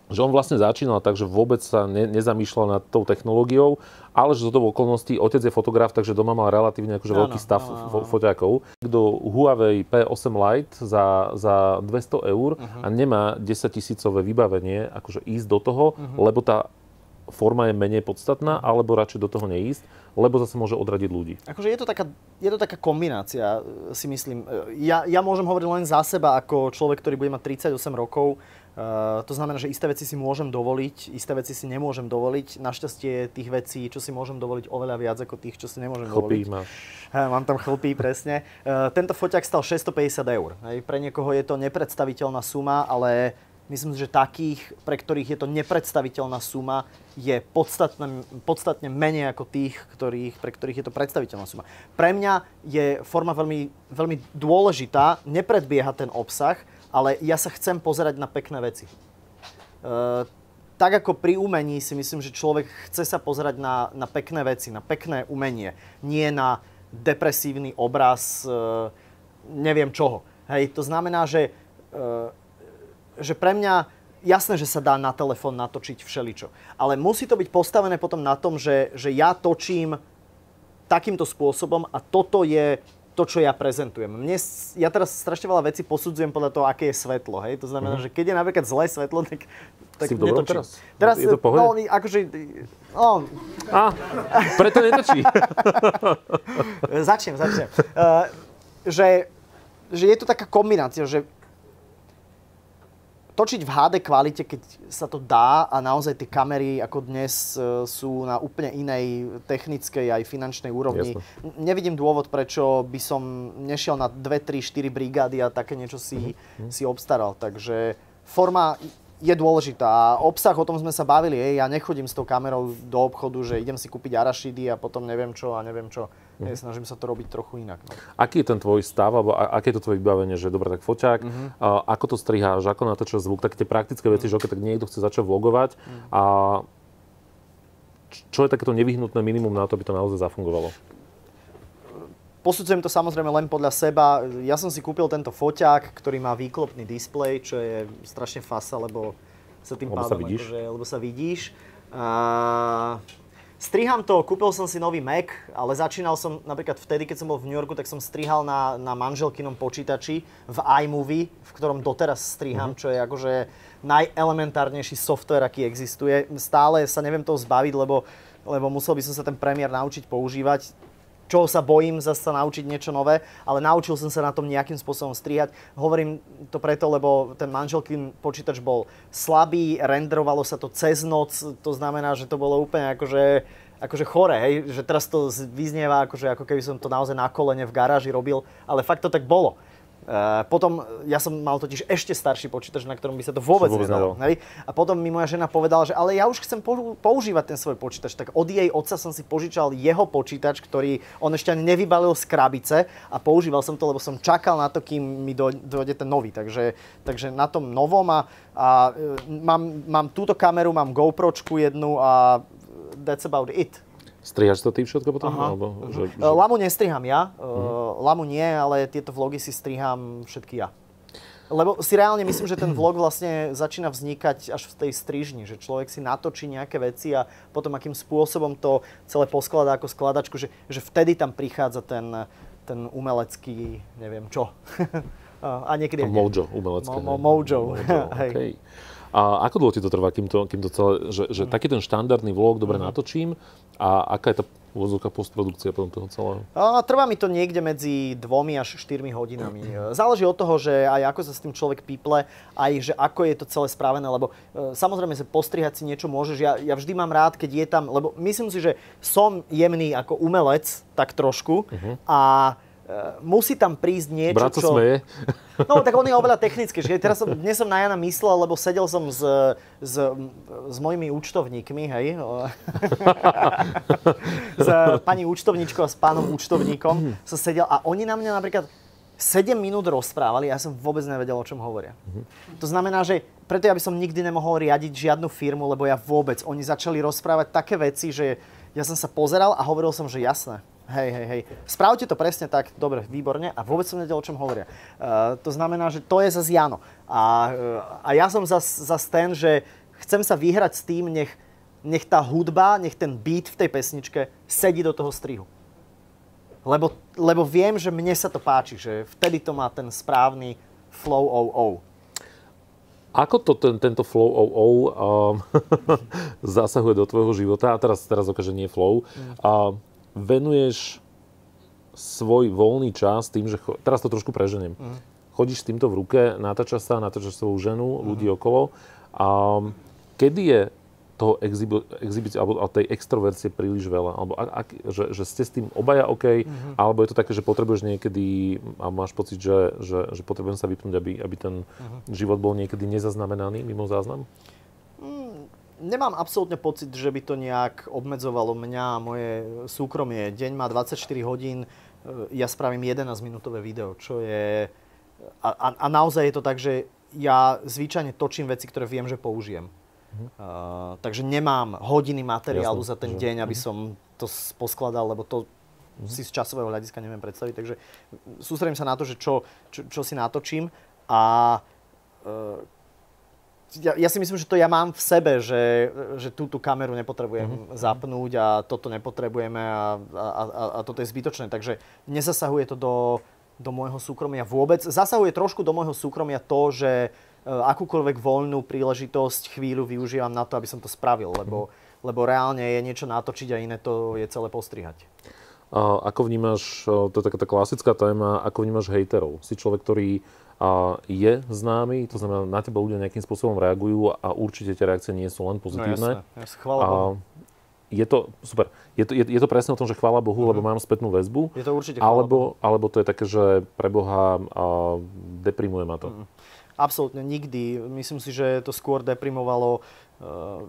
že on vlastne začínal tak, že vôbec sa ne, nezamýšľal nad tou technológiou, ale že z toho okolností, otec je fotograf, takže doma mal relatívne akože veľký stav fo- foťákov. Do Huawei P8 Lite za, za 200 eur uh-huh. a nemá 10 tisícové vybavenie, akože ísť do toho, uh-huh. lebo tá forma je menej podstatná, alebo radšej do toho neísť, lebo zase môže odradiť ľudí. Akože je to taká, je to taká kombinácia, si myslím. Ja, ja môžem hovoriť len za seba ako človek, ktorý bude mať 38 rokov Uh, to znamená, že isté veci si môžem dovoliť, isté veci si nemôžem dovoliť. Našťastie tých vecí, čo si môžem dovoliť, oveľa viac ako tých, čo si nemôžem chlpí dovoliť. máš. Uh, mám tam chlpí, presne. Uh, tento foťak stal 650 eur. Hej. Pre niekoho je to nepredstaviteľná suma, ale myslím, že takých, pre ktorých je to nepredstaviteľná suma, je podstatne, podstatne menej ako tých, ktorých, pre ktorých je to predstaviteľná suma. Pre mňa je forma veľmi, veľmi dôležitá, nepredbieha ten obsah, ale ja sa chcem pozerať na pekné veci. E, tak ako pri umení si myslím, že človek chce sa pozerať na, na pekné veci, na pekné umenie, nie na depresívny obraz e, neviem čoho. Hej, to znamená, že, e, že pre mňa jasné, že sa dá na telefón natočiť všeličo. Ale musí to byť postavené potom na tom, že, že ja točím takýmto spôsobom a toto je to, čo ja prezentujem. Mne, ja teraz strašne veľa vecí posudzujem podľa toho, aké je svetlo. Hej? To znamená, mm. že keď je napríklad zlé svetlo, tak, tak netočím. teraz? Teraz je to pohode? No, akože... No. A, preto netočí. začnem, začnem. Uh, že, že je to taká kombinácia, že točiť v HD kvalite, keď sa to dá a naozaj tie kamery ako dnes e, sú na úplne inej technickej aj finančnej úrovni. Jasne. Nevidím dôvod, prečo by som nešiel na 2, 3, 4 brigády a také niečo si, mm-hmm. si obstaral. Takže forma je dôležitá. A obsah, o tom sme sa bavili, ja nechodím s tou kamerou do obchodu, že idem si kúpiť arašidy a potom neviem čo a neviem čo. Mm. snažím sa to robiť trochu inak. No. Aký je ten tvoj stav, alebo aké je to tvoje vybavenie, že dobre, tak foťák, mm-hmm. a, ako to striháš, ako natáčaš zvuk, také tie praktické veci, mm. že okay, tak niekto chce začať vlogovať mm. a čo je takéto nevyhnutné minimum na to, aby to naozaj zafungovalo? Posudzujem to samozrejme len podľa seba. Ja som si kúpil tento foťák, ktorý má výklopný displej, čo je strašne fasa, lebo sa tým lebo pádom... Sa vidíš. Akože, lebo sa vidíš. A Striham to, kúpil som si nový Mac, ale začínal som napríklad vtedy, keď som bol v New Yorku, tak som strihal na, na manželkinom počítači v iMovie, v ktorom doteraz striham, mm-hmm. čo je akože najelementárnejší software, aký existuje. Stále sa neviem toho zbaviť, lebo, lebo musel by som sa ten premiér naučiť používať čo sa bojím zase naučiť niečo nové, ale naučil som sa na tom nejakým spôsobom strihať. Hovorím to preto, lebo ten manželkin počítač bol slabý, renderovalo sa to cez noc, to znamená, že to bolo úplne akože akože chore, hej, že teraz to vyznieva akože ako keby som to naozaj na kolene v garáži robil, ale fakt to tak bolo. Uh, potom, ja som mal totiž ešte starší počítač, na ktorom by sa to vôbec, vôbec nedalo. Hej? A potom mi moja žena povedala, že ale ja už chcem používať ten svoj počítač. Tak od jej otca som si požičal jeho počítač, ktorý on ešte ani nevybalil z krabice a používal som to, lebo som čakal na to, kým mi dojde ten nový. Takže, takže na tom novom a, a e, mám, mám túto kameru, mám GoPročku jednu a that's about it. Strihaš to ty všetko potom? Aha. Alebo, že, že... Lamu nestriham ja, uh-huh. Lamu nie, ale tieto vlogy si striham všetky ja. Lebo si reálne myslím, že ten vlog vlastne začína vznikať až v tej strižni, že človek si natočí nejaké veci a potom akým spôsobom to celé poskladá ako skladačku, že, že vtedy tam prichádza ten, ten umelecký, neviem čo. a niekedy... Mojo, umelecké. Mo, mo, mojo. mojo. Okay. A ako dlho ti to trvá, kým to, kým to celé, že, že mm. taký ten štandardný vlog dobre mm. natočím a aká je tá úvodzovka postprodukcia potom toho celého? Trvá mi to niekde medzi dvomi až štyrmi hodinami. Záleží od toho, že aj ako sa s tým človek píple, aj že ako je to celé spravené, lebo e, samozrejme sa postrihať si niečo môžeš. Ja, ja vždy mám rád, keď je tam, lebo myslím si, že som jemný ako umelec, tak trošku, mm-hmm. a musí tam prísť niečo, Brat čo... smeje. No, tak on je oveľa technický. Že teraz som, dnes som na Jana myslel, lebo sedel som s, s, s mojimi účtovníkmi, hej. s pani účtovníčkou a s pánom účtovníkom som sedel a oni na mňa napríklad 7 minút rozprávali a ja som vôbec nevedel, o čom hovoria. To znamená, že preto ja by som nikdy nemohol riadiť žiadnu firmu, lebo ja vôbec, oni začali rozprávať také veci, že ja som sa pozeral a hovoril som, že jasné, Hej, hej, hej. Spravte to presne tak, dobre, výborne a vôbec som nevedel, o čom hovoria. Uh, to znamená, že to je zase Jano. A, uh, a ja som zase zas ten, že chcem sa vyhrať s tým, nech, nech tá hudba, nech ten beat v tej pesničke sedí do toho strihu. Lebo, lebo viem, že mne sa to páči, že vtedy to má ten správny flow o o. Ako to ten, tento flow o o um, zasahuje do tvojho života? A teraz, teraz okáže nie flow. Mm. Uh, venuješ svoj voľný čas tým, že... Cho- teraz to trošku preženiem. Mm. Chodíš s týmto v ruke, natáčaš sa, natáčaš svoju ženu, mm. ľudí okolo. A kedy je toho exhibi- exhibície alebo tej extrovercie príliš veľa? Alebo ak, že, že ste s tým obaja OK? Mm-hmm. Alebo je to také, že potrebuješ niekedy a máš pocit, že, že, že potrebujem sa vypnúť, aby, aby ten mm-hmm. život bol niekedy nezaznamenaný mimo záznam? Nemám absolútne pocit, že by to nejak obmedzovalo mňa a moje súkromie. Deň má 24 hodín, e, ja spravím 11-minútové video, čo je... A, a, a naozaj je to tak, že ja zvyčajne točím veci, ktoré viem, že použijem. Uh, takže nemám hodiny materiálu Jasne, za ten že... deň, aby uh-huh. som to poskladal, lebo to uh-huh. si z časového hľadiska neviem predstaviť. Takže sústredím sa na to, že čo, čo, čo si natočím a uh, ja, ja si myslím, že to ja mám v sebe, že, že túto kameru nepotrebujem mm-hmm. zapnúť a toto nepotrebujeme a, a, a, a toto je zbytočné. Takže nezasahuje to do, do môjho súkromia vôbec. Zasahuje trošku do môjho súkromia to, že e, akúkoľvek voľnú príležitosť chvíľu využívam na to, aby som to spravil, lebo, mm-hmm. lebo reálne je niečo natočiť a iné to je celé postrihať. A ako vnímaš, to je taká tá klasická téma, ako vnímaš hejterov? Si človek, ktorý je známy, to znamená, na teba ľudia nejakým spôsobom reagujú a určite tie reakcie nie sú len pozitívne. No jasne, jasne chvála Bohu. Je to, super, je to, je, je to presne o tom, že chvála Bohu, mm-hmm. lebo mám spätnú väzbu. Je to určite alebo, alebo to je také, že pre Boha a deprimuje ma to. Mm. Absolútne nikdy. Myslím si, že to skôr deprimovalo. Uh,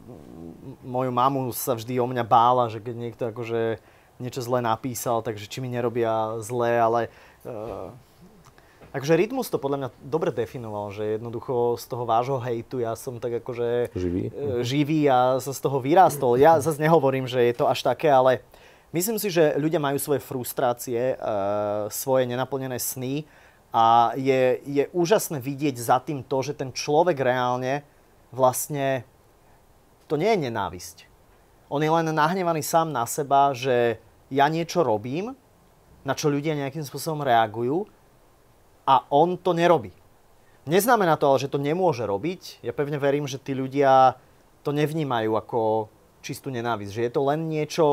moju mamu sa vždy o mňa bála, že keď niekto akože niečo zle napísal, takže či mi nerobia zle, ale uh, Takže Rytmus to podľa mňa dobre definoval, že jednoducho z toho vášho hejtu ja som tak akože živý, e, živý a sa z toho vyrástol. Ja zase nehovorím, že je to až také, ale myslím si, že ľudia majú svoje frustrácie, e, svoje nenaplnené sny a je, je úžasné vidieť za tým to, že ten človek reálne vlastne to nie je nenávisť. On je len nahnevaný sám na seba, že ja niečo robím, na čo ľudia nejakým spôsobom reagujú a on to nerobí. Neznamená to ale, že to nemôže robiť. Ja pevne verím, že tí ľudia to nevnímajú ako čistú nenávisť. Že je to len niečo,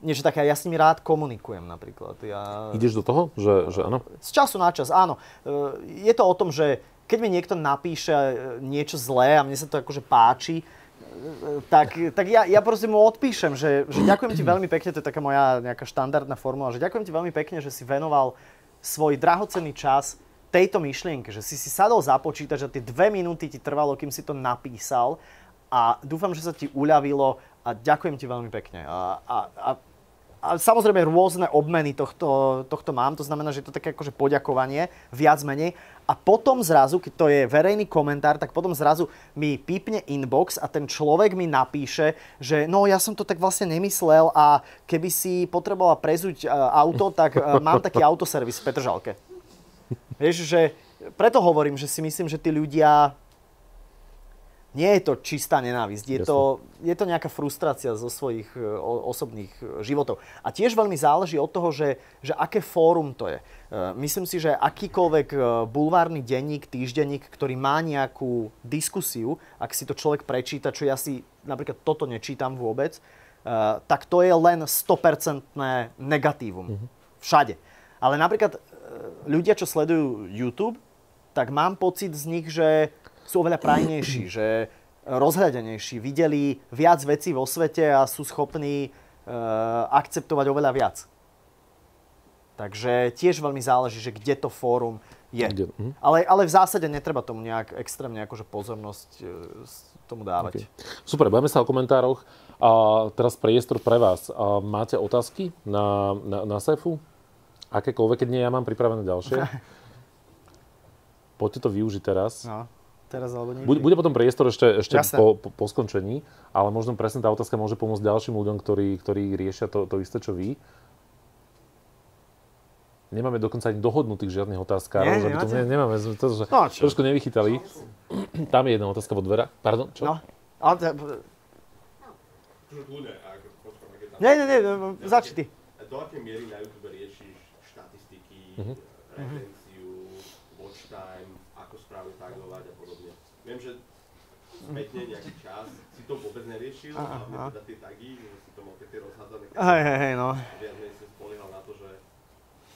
niečo také, ja s nimi rád komunikujem napríklad. Ja... Ideš do toho, že, že áno? Z času na čas, áno. E, je to o tom, že keď mi niekto napíše e, niečo zlé a mne sa to akože páči, e, tak, tak ja, ja proste mu odpíšem, že, že ďakujem ti veľmi pekne, to je taká moja nejaká štandardná formula, že ďakujem ti veľmi pekne, že si venoval svoj drahocenný čas tejto myšlienke, že si si sadol započítať, že tie dve minúty ti trvalo, kým si to napísal a dúfam, že sa ti uľavilo a ďakujem ti veľmi pekne. A, a, a a samozrejme rôzne obmeny tohto, tohto mám, to znamená, že je to také akože poďakovanie, viac menej. A potom zrazu, keď to je verejný komentár, tak potom zrazu mi pípne inbox a ten človek mi napíše, že no ja som to tak vlastne nemyslel a keby si potrebovala prezúť auto, tak mám taký autoservis v Petržalke. Vieš, že preto hovorím, že si myslím, že tí ľudia nie je to čistá nenávisť, je to, je to nejaká frustrácia zo svojich e, osobných e, životov. A tiež veľmi záleží od toho, že, že aké fórum to je. E, myslím si, že akýkoľvek bulvárny denník, týždenník, ktorý má nejakú diskusiu, ak si to človek prečíta, čo ja si napríklad toto nečítam vôbec, tak to je len 100% negatívum. Mm-hmm. Všade. Ale napríklad ľudia, čo sledujú YouTube, tak mám pocit z nich, že sú oveľa prajnejší, že rozhľadenejší, videli viac vecí vo svete a sú schopní uh, akceptovať oveľa viac. Takže tiež veľmi záleží, že kde to fórum je. Mhm. Ale, ale v zásade netreba tomu nejak extrémne akože pozornosť uh, tomu dávať. Okay. Super, bavíme sa o komentároch. A teraz priestor pre vás. A máte otázky na, na, na Sefu? Akékoľvek, keď nie, ja mám pripravené ďalšie. Poďte to využiť teraz. No teraz alebo niekedy. Bude, bude potom priestor ešte, ešte po, po, po skončení, ale možno presne tá otázka môže pomôcť ďalším ľuďom, ktorí, ktorí riešia to, to isté, čo vy. Nemáme dokonca ani dohodnutých žiadnych otázkárov, Nie, že by to, ne, nemáme, sme to, že no, trošku nevychytali. Tam je jedna otázka vo dvera. Pardon, čo? No, ale... Nie, nie, nie, začni ty. Do akej miery na YouTube riešiš štatistiky, uh-huh watch time, ako správne tagovať a Viem, že spätne nejaký čas si to vôbec neriešil, aha, hlavne teda tie tagy, že si to mal také rozhádzané. Hej, hej, hej, no. Viac menej si spoliehal na to, že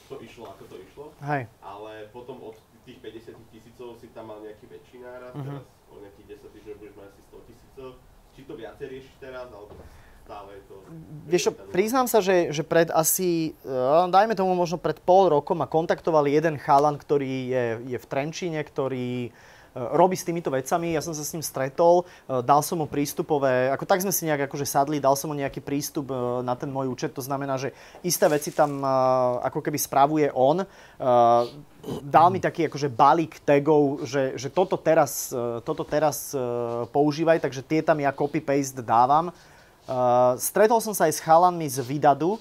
to išlo, ako to išlo. Hej. Ale potom od tých 50 tisícov si tam mal nejaký väčší náraz, uh-huh. teraz o nejakých 10 týždňov budeš mať asi 100 tisícov. Či to viacej riešiš teraz, alebo stále je to... Vieš čo, priznám sa, že, že pred asi, uh, dajme tomu možno pred pol rokom ma kontaktoval jeden chalan, ktorý je, je v Trenčíne, ktorý robí s týmito vecami. Ja som sa s ním stretol, e, dal som mu prístupové, ako tak sme si nejak akože sadli, dal som mu nejaký prístup e, na ten môj účet. To znamená, že isté veci tam e, ako keby spravuje on. Dal mi taký akože balík tagov, že, že toto teraz, toto teraz používaj, takže tie tam ja copy-paste dávam. Stretol som sa aj s chalanmi z Vidadu,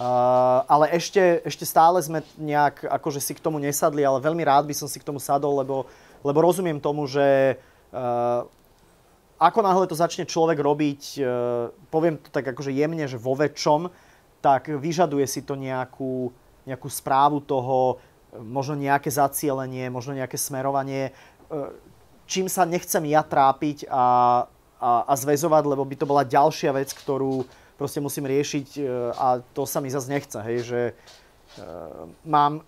Uh, ale ešte, ešte stále sme nejak akože si k tomu nesadli, ale veľmi rád by som si k tomu sadol, lebo lebo rozumiem tomu, že uh, ako náhle to začne človek robiť, uh, poviem to tak akože jemne, že vo väčšom, tak vyžaduje si to nejakú, nejakú správu toho, možno nejaké zacielenie, možno nejaké smerovanie, čím sa nechcem ja trápiť a, a, a zväzovať, lebo by to bola ďalšia vec, ktorú proste musím riešiť a to sa mi zase nechce, hej, že mám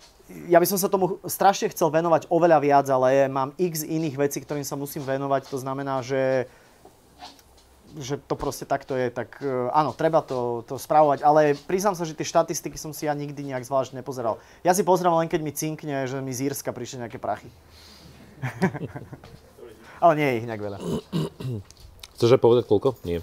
ja by som sa tomu strašne chcel venovať oveľa viac, ale mám x iných vecí, ktorým sa musím venovať. To znamená, že že to proste takto je, tak uh, áno, treba to, to spravovať, ale priznám sa, že tie štatistiky som si ja nikdy nejak zvlášť nepozeral. Ja si pozerám len, keď mi cinkne, že mi z Írska prišli nejaké prachy. ale nie je ich nejak veľa. Chceš povedať koľko? Nie.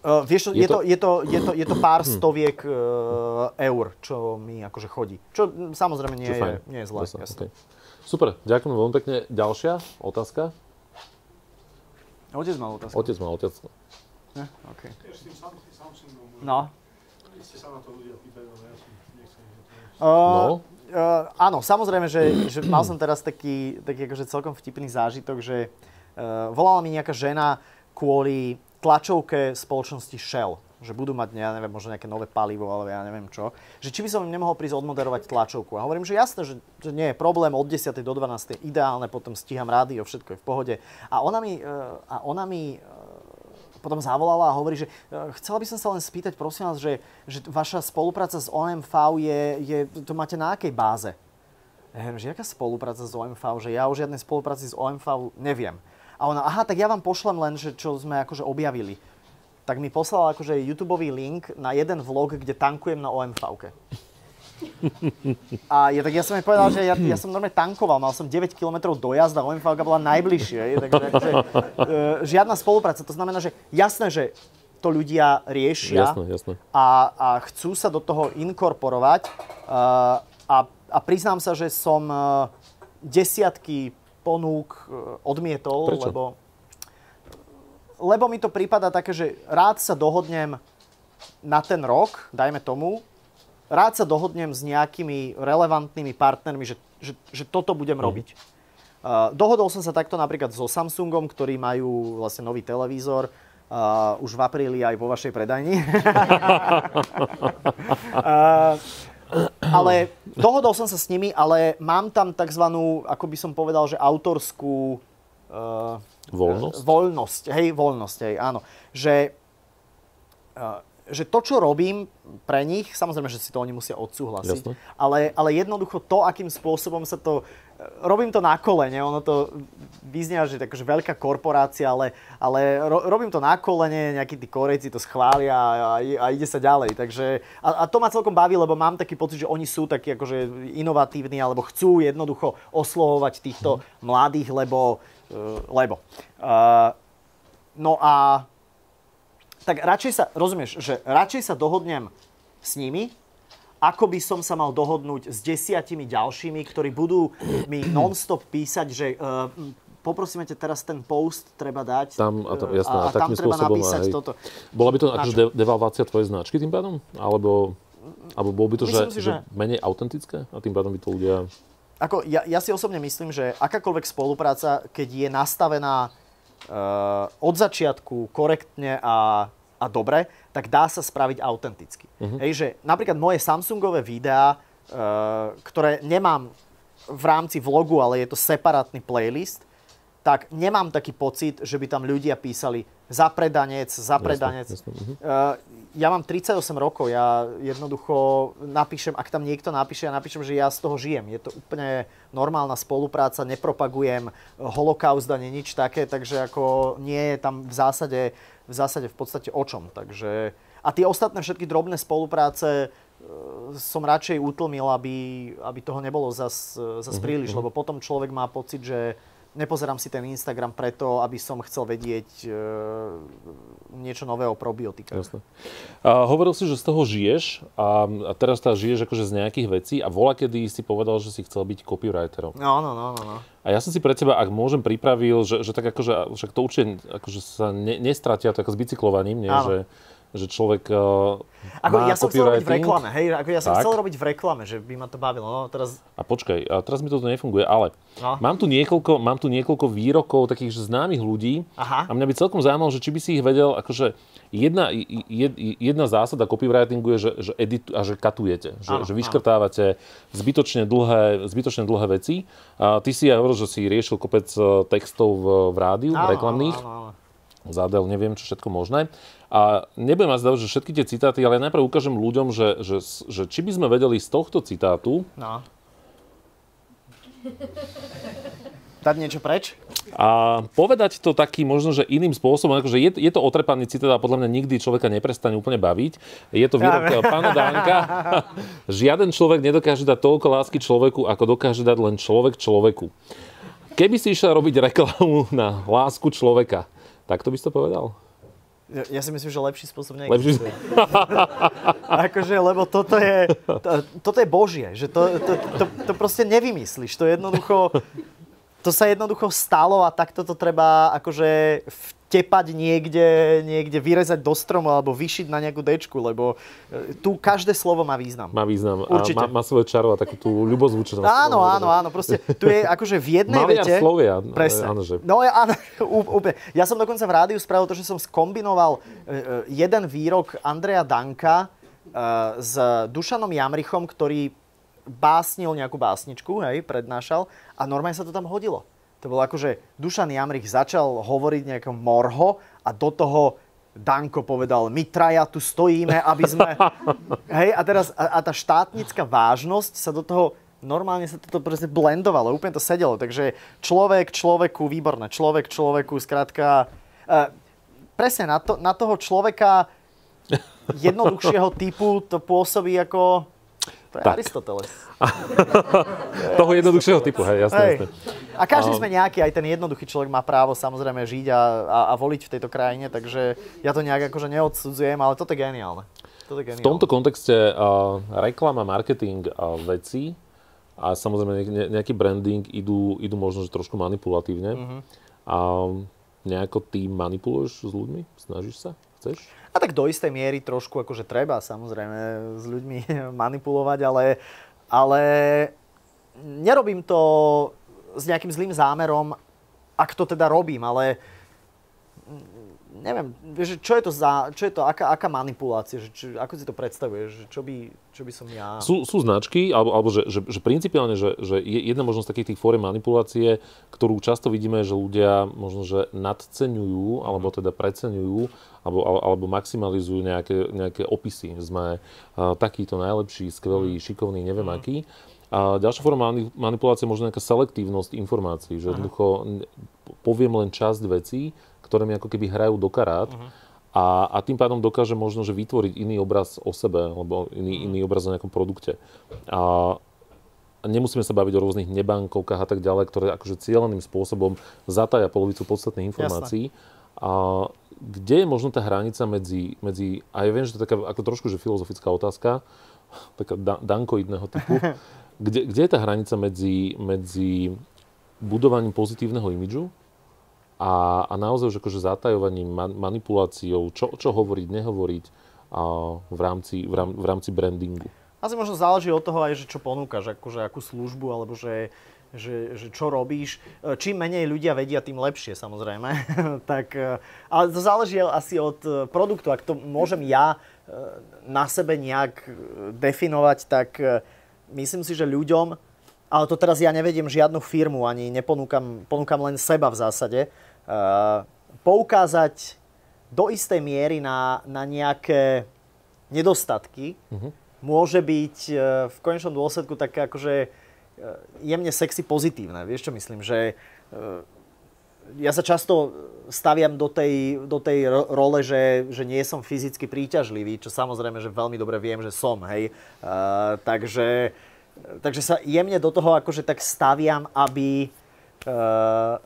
Uh, vieš, je, je, to, to, je, to, je, to, je to pár hm. stoviek uh, eur, čo mi akože chodí. Čo samozrejme nie, čo je, nie je zlé. Okay. Super, ďakujem veľmi pekne. Ďalšia otázka? Otec mal otázku. Otec mal otázku. Ne? OK. No. Uh, no. Uh, áno, samozrejme, že, že mal som teraz taký, taký akože celkom vtipný zážitok, že uh, volala mi nejaká žena kvôli tlačovke spoločnosti Shell že budú mať, ja neviem, možno nejaké nové palivo, ale ja neviem čo. Že či by som im nemohol prísť odmoderovať tlačovku. A hovorím, že jasné, že, že nie je problém, od 10. do 12. ideálne, potom stíham rádio, všetko je v pohode. A ona mi, a ona mi potom zavolala a hovorí, že e, chcela by som sa len spýtať, prosím vás, že, že vaša spolupráca s OMV je, je, to máte na akej báze? Ja viem, že aká spolupráca s OMV, že ja o žiadnej spolupráci s OMV neviem. A ona, aha, tak ja vám pošlem len, že čo sme akože objavili. Tak mi poslala akože YouTube link na jeden vlog, kde tankujem na OMV. A ja, tak ja som jej povedal, že ja, ja som normálne tankoval, mal som 9 km dojazd a OMV bola najbližšie. Takže akože, e, žiadna spolupráca. To znamená, že jasné, že to ľudia riešia jasné, jasné. A, a chcú sa do toho inkorporovať. Uh, a, a priznám sa, že som uh, desiatky ponúk uh, odmietol, Prečo? lebo lebo mi to prípada také, že rád sa dohodnem na ten rok, dajme tomu, rád sa dohodnem s nejakými relevantnými partnermi, že, že, že toto budem mm. robiť. Uh, dohodol som sa takto napríklad so Samsungom, ktorí majú vlastne nový televízor, uh, už v apríli aj vo vašej predajni. uh, ale dohodol som sa s nimi, ale mám tam tzv. ako by som povedal, že autorskú uh, voľnosť. voľnosť. Hej, voľnosť, hej, áno. Že uh, že to, čo robím pre nich, samozrejme, že si to oni musia odsúhlasiť, ale, ale jednoducho to, akým spôsobom sa to... Robím to na kolene, ono to vyznia, že takože veľká korporácia, ale, ale ro, robím to na kolene, nejakí tí korejci to schvália a, a, a ide sa ďalej. Takže, a, a to ma celkom baví, lebo mám taký pocit, že oni sú takí akože inovatívni, alebo chcú jednoducho oslovovať týchto mladých, lebo... Uh, lebo. Uh, no a tak radšej sa, rozumieš, že radšej sa dohodnem s nimi, ako by som sa mal dohodnúť s desiatimi ďalšími, ktorí budú mi non-stop písať, že uh, poprosíme ťa teraz ten post treba dať tam, a, to, jasné, a, a, a tam treba napísať aj, toto. Bola by to akože de- devalvácia tvojej značky tým pádom? Alebo, alebo bolo by to, že, si, že... že menej autentické a tým pádom by to ľudia... Ako, ja, ja si osobne myslím, že akákoľvek spolupráca, keď je nastavená uh, od začiatku korektne a, a dobre, tak dá sa spraviť autenticky. Uh-huh. Hej, že napríklad moje Samsungové videá, uh, ktoré nemám v rámci vlogu, ale je to separátny playlist, tak nemám taký pocit, že by tam ľudia písali zapredanec, zapredanec. Jasne, jasne. Uh, ja mám 38 rokov, ja jednoducho napíšem, ak tam niekto napíše, ja napíšem, že ja z toho žijem. Je to úplne normálna spolupráca, nepropagujem holokaust ani nič také, takže ako nie je tam v zásade, v zásade v podstate o čom. Takže, a tie ostatné všetky drobné spolupráce uh, som radšej utlmil, aby, aby toho nebolo zas, zas mhm, príliš, uh-huh. lebo potom človek má pocit, že nepozerám si ten Instagram preto, aby som chcel vedieť e, niečo nové o probiotikách. Jasne. A hovoril si, že z toho žiješ a, a teraz tá žiješ akože z nejakých vecí a vola, kedy si povedal, že si chcel byť copywriterom. No, no, no, no. no. A ja som si pre teba, ak môžem, pripravil, že, že tak akože, však to určite akože sa ne, nestratia to ako s bicyklovaním, nie? Že, že človek uh, ako má ja som chcel robiť v reklame, hej, ako ja som tak. chcel robiť v reklame, že by ma to bavilo, no teraz... A počkaj, a teraz mi toto nefunguje, ale no. mám, tu niekoľko, mám tu niekoľko výrokov takých známych ľudí Aha. a mňa by celkom zaujímalo, že či by si ich vedel, akože jedna, jed, jedna zásada copywritingu je, že, že edit, a že katujete, že, ano, že vyškrtávate zbytočne dlhé, zbytočne dlhé veci. A ty si aj hovoril, že si riešil kopec e, textov v, v rádiu, ano, reklamných. Ano, ano, ano. Zadel, neviem, čo všetko možné. A nebudem vás dávať, že všetky tie citáty, ale najprv ukážem ľuďom, že, že, že či by sme vedeli z tohto citátu... No. Dať niečo preč? A povedať to taký možno, že iným spôsobom, akože je, je to otrepaný citát a podľa mňa nikdy človeka neprestane úplne baviť. Je to výrok ja, pána Dánka. Žiaden človek nedokáže dať toľko lásky človeku, ako dokáže dať len človek človeku. Keby si išiel robiť reklamu na lásku človeka, tak to by si to povedal? Ja, ja si myslím, že lepší spôsob neexistuje. Lepší... akože, lebo toto je, to, toto je božie, že to, to, to, to proste nevymyslíš. To jednoducho, to sa jednoducho stalo a takto to treba akože tepať niekde, niekde, vyrezať do stromu alebo vyšiť na nejakú dečku, lebo e, tu každé slovo má význam. Má význam Určite. a má, má svoje čaro a takú tú ľubozvučnosť. Áno, áno, áno, proste tu je akože v jednej Maliar vete... Slovia, Presne. áno, že- No áno, úplne. Ja som dokonca v rádiu spravil to, že som skombinoval e, e, jeden výrok Andreja Danka s Dušanom Jamrichom, ktorý básnil nejakú básničku, hej, prednášal a normálne sa to tam hodilo. To bolo ako, že Dušan Jamrich začal hovoriť nejakom morho a do toho Danko povedal, my traja tu stojíme, aby sme... Hej, a teraz a, a tá štátnická vážnosť sa do toho normálne sa toto proste blendovalo, úplne to sedelo. Takže človek človeku, výborné, človek človeku, skrátka... Uh, presne na, to, na toho človeka jednoduchšieho typu to pôsobí ako... To je Tak. Aristoteles. Toho jednoduchšieho typu, hej, jasné, Hej. jasné. A každý sme nejaký, aj ten jednoduchý človek má právo samozrejme žiť a, a, a voliť v tejto krajine, takže ja to nejak akože neodsudzujem, ale toto je geniálne. Toto je V geniálne. tomto kontexte uh, reklama, marketing a veci a samozrejme ne- nejaký branding idú, idú možno že trošku manipulatívne. Mhm. A nejako ty manipuluješ s ľuďmi? Snažíš sa? Chceš? A tak do istej miery trošku akože treba samozrejme s ľuďmi manipulovať, ale, ale nerobím to s nejakým zlým zámerom, ak to teda robím, ale neviem, že čo je to za, čo je to, aká, aká manipulácia, že, čo, ako si to predstavuješ, že čo by, čo by som ja... Sú, sú značky, alebo, alebo že, že, že principiálne, že, že je jedna možnosť takých tých fóriem manipulácie, ktorú často vidíme, že ľudia možno, že nadceňujú, alebo teda preceňujú, alebo, ale- alebo maximalizujú nejaké, nejaké opisy. Sme uh, takýto najlepší, skvelý, šikovný, neviem aký. A ďalšia forma mani- manipulácie je možno nejaká selektívnosť informácií, že jednoducho poviem len časť vecí, ktoré mi ako keby hrajú do karát a, a tým pádom dokáže možno, že vytvoriť iný obraz o sebe, alebo iný, iný obraz o nejakom produkte. A nemusíme sa baviť o rôznych nebankovkách a tak ďalej, ktoré akože cieľeným spôsobom zataja polovicu podstatných informácií. A kde je možno tá hranica medzi, medzi a ja viem, že to je taká ako trošku že filozofická otázka, taká da, dankoidného typu, kde, kde je tá hranica medzi, medzi budovaním pozitívneho imidžu a, a naozaj už akože zatajovaním, man, manipuláciou, čo, čo hovoriť, nehovoriť a v, rámci, v, rám, v rámci brandingu. Asi možno záleží od toho aj, že čo ponúkaš, akože akú službu, alebo že, že, že čo robíš. Čím menej ľudia vedia, tým lepšie samozrejme. tak, e, ale to záleží asi od e, produktu. Ak to môžem ja e, na sebe nejak definovať, tak myslím si, že ľuďom, ale to teraz ja nevediem žiadnu firmu, ani neponúkam ponúkam len seba v zásade, poukázať do istej miery na, na nejaké nedostatky, môže byť e, v konečnom dôsledku také akože e, jemne sexy pozitívne. Vieš čo myslím? Že e, ja sa často staviam do tej, do tej ro- role, že, že nie som fyzicky príťažlivý, čo samozrejme, že veľmi dobre viem, že som, hej. Uh, takže, takže sa jemne do toho akože tak staviam, aby, uh,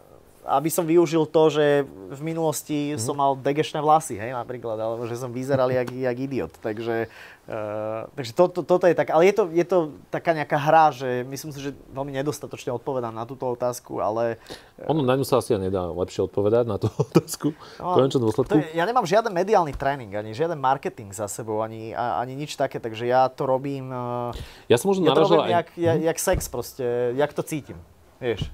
aby som využil to, že v minulosti som mal degešné vlasy, hej, napríklad, alebo že som vyzeral jak, jak idiot. Takže, uh, takže to, to, toto je tak, ale je to, je to taká nejaká hra, že myslím si, že veľmi nedostatočne odpovedám na túto otázku, ale Ono na ňu sa asi nedá lepšie odpovedať na tú otázku. V konečnom dôsledku. Je, ja nemám žiaden mediálny tréning, ani žiaden marketing za sebou, ani, ani nič také, takže ja to robím, eh, Ja som možno ja to robím aj... jak, jak, jak sex proste, jak to cítim, vieš.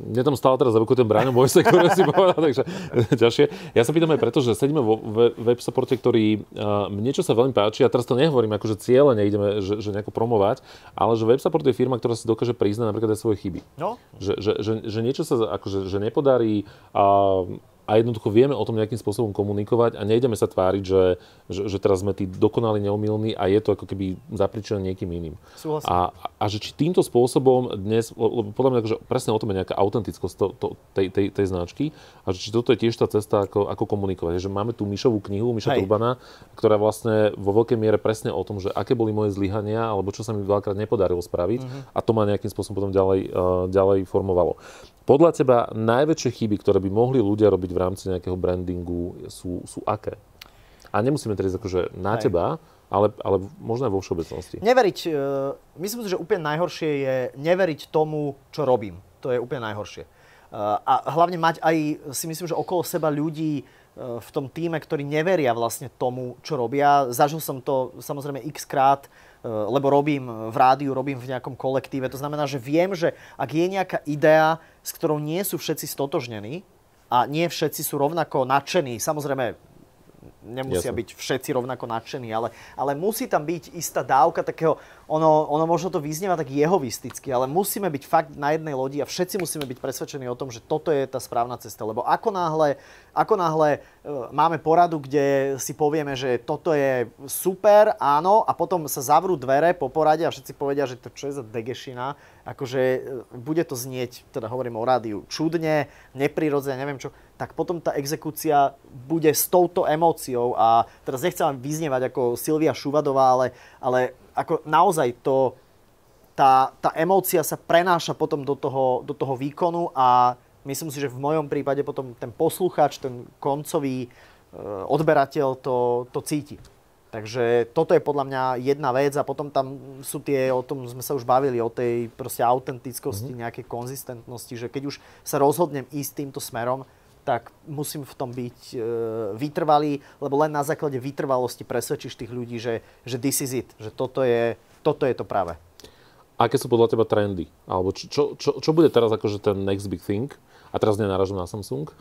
Mne tam stále teraz za ten Braňo Bojse, ktoré si povedal, takže ďalšie. Ja sa pýtam aj preto, že sedíme vo we- web supporte, ktorý uh, mne čo sa veľmi páči, a teraz to nehovorím ako, že cieľe neideme, že, že nejako promovať, ale že web support je firma, ktorá si dokáže priznať napríklad aj svoje chyby. No, Že, že, že, že niečo sa akože, že nepodarí a, a jednoducho vieme o tom nejakým spôsobom komunikovať a nejdeme sa tváriť, že, že, že teraz sme tí dokonali neumilní a je to ako keby zapričené niekým iným. Súhlasím. A, a že či týmto spôsobom dnes, lebo podľa mňa akože presne o tom je nejaká autentickosť to, to, tej, tej, tej značky a že či toto je tiež tá cesta, ako, ako komunikovať. Že máme tú Mišovú knihu, Miša Hej. Turbana, ktorá vlastne vo veľkej miere presne o tom, že aké boli moje zlyhania alebo čo sa mi veľakrát nepodarilo spraviť Mhm. a to ma nejakým spôsobom potom ďalej, uh, ďalej formovalo. Podľa teba najväčšie chyby, ktoré by mohli ľudia robiť v rámci nejakého brandingu sú, sú aké? A nemusíme teraz akože na Hej. teba, ale, ale možno aj vo všeobecnosti. neveriť, eh, myslím si, že úplne najhoršie je neveriť tomu, čo robím. To je úplne najhoršie. a hlavne mať aj, si myslím, že okolo seba ľudí, v tom týme, ktorí neveria vlastne tomu, čo robia. Zažil som to samozrejme x krát, lebo robím v rádiu, robím v nejakom kolektíve. To znamená, že viem, že ak je nejaká idea, s ktorou nie sú všetci stotožnení a nie všetci sú rovnako nadšení, samozrejme nemusia Jasne. byť všetci rovnako nadšení, ale, ale musí tam byť istá dávka takého, ono, ono možno to vyznieva tak jehovisticky, ale musíme byť fakt na jednej lodi a všetci musíme byť presvedčení o tom, že toto je tá správna cesta. Lebo ako náhle, ako náhle e, máme poradu, kde si povieme, že toto je super, áno, a potom sa zavrú dvere po porade a všetci povedia, že to čo je za degešina, akože e, bude to znieť, teda hovorím o rádiu, čudne, neprirodzene, neviem čo, tak potom tá exekúcia bude s touto emóciou a teraz nechcem vyznievať ako Silvia Šuvadová, ale, ale ako naozaj to, tá, tá emócia sa prenáša potom do toho, do toho výkonu a myslím si, že v mojom prípade potom ten posluchač, ten koncový e, odberateľ to, to cíti. Takže toto je podľa mňa jedna vec a potom tam sú tie, o tom sme sa už bavili, o tej proste autentickosti, mm-hmm. nejakej konzistentnosti, že keď už sa rozhodnem ísť týmto smerom, tak musím v tom byť e, vytrvalý, lebo len na základe vytrvalosti presvedčíš tých ľudí, že, že this is it, že toto je, toto je to práve. Aké sú podľa teba trendy? Alebo čo, čo, čo, čo bude teraz akože ten next big thing? A teraz nenaražujem na Samsung,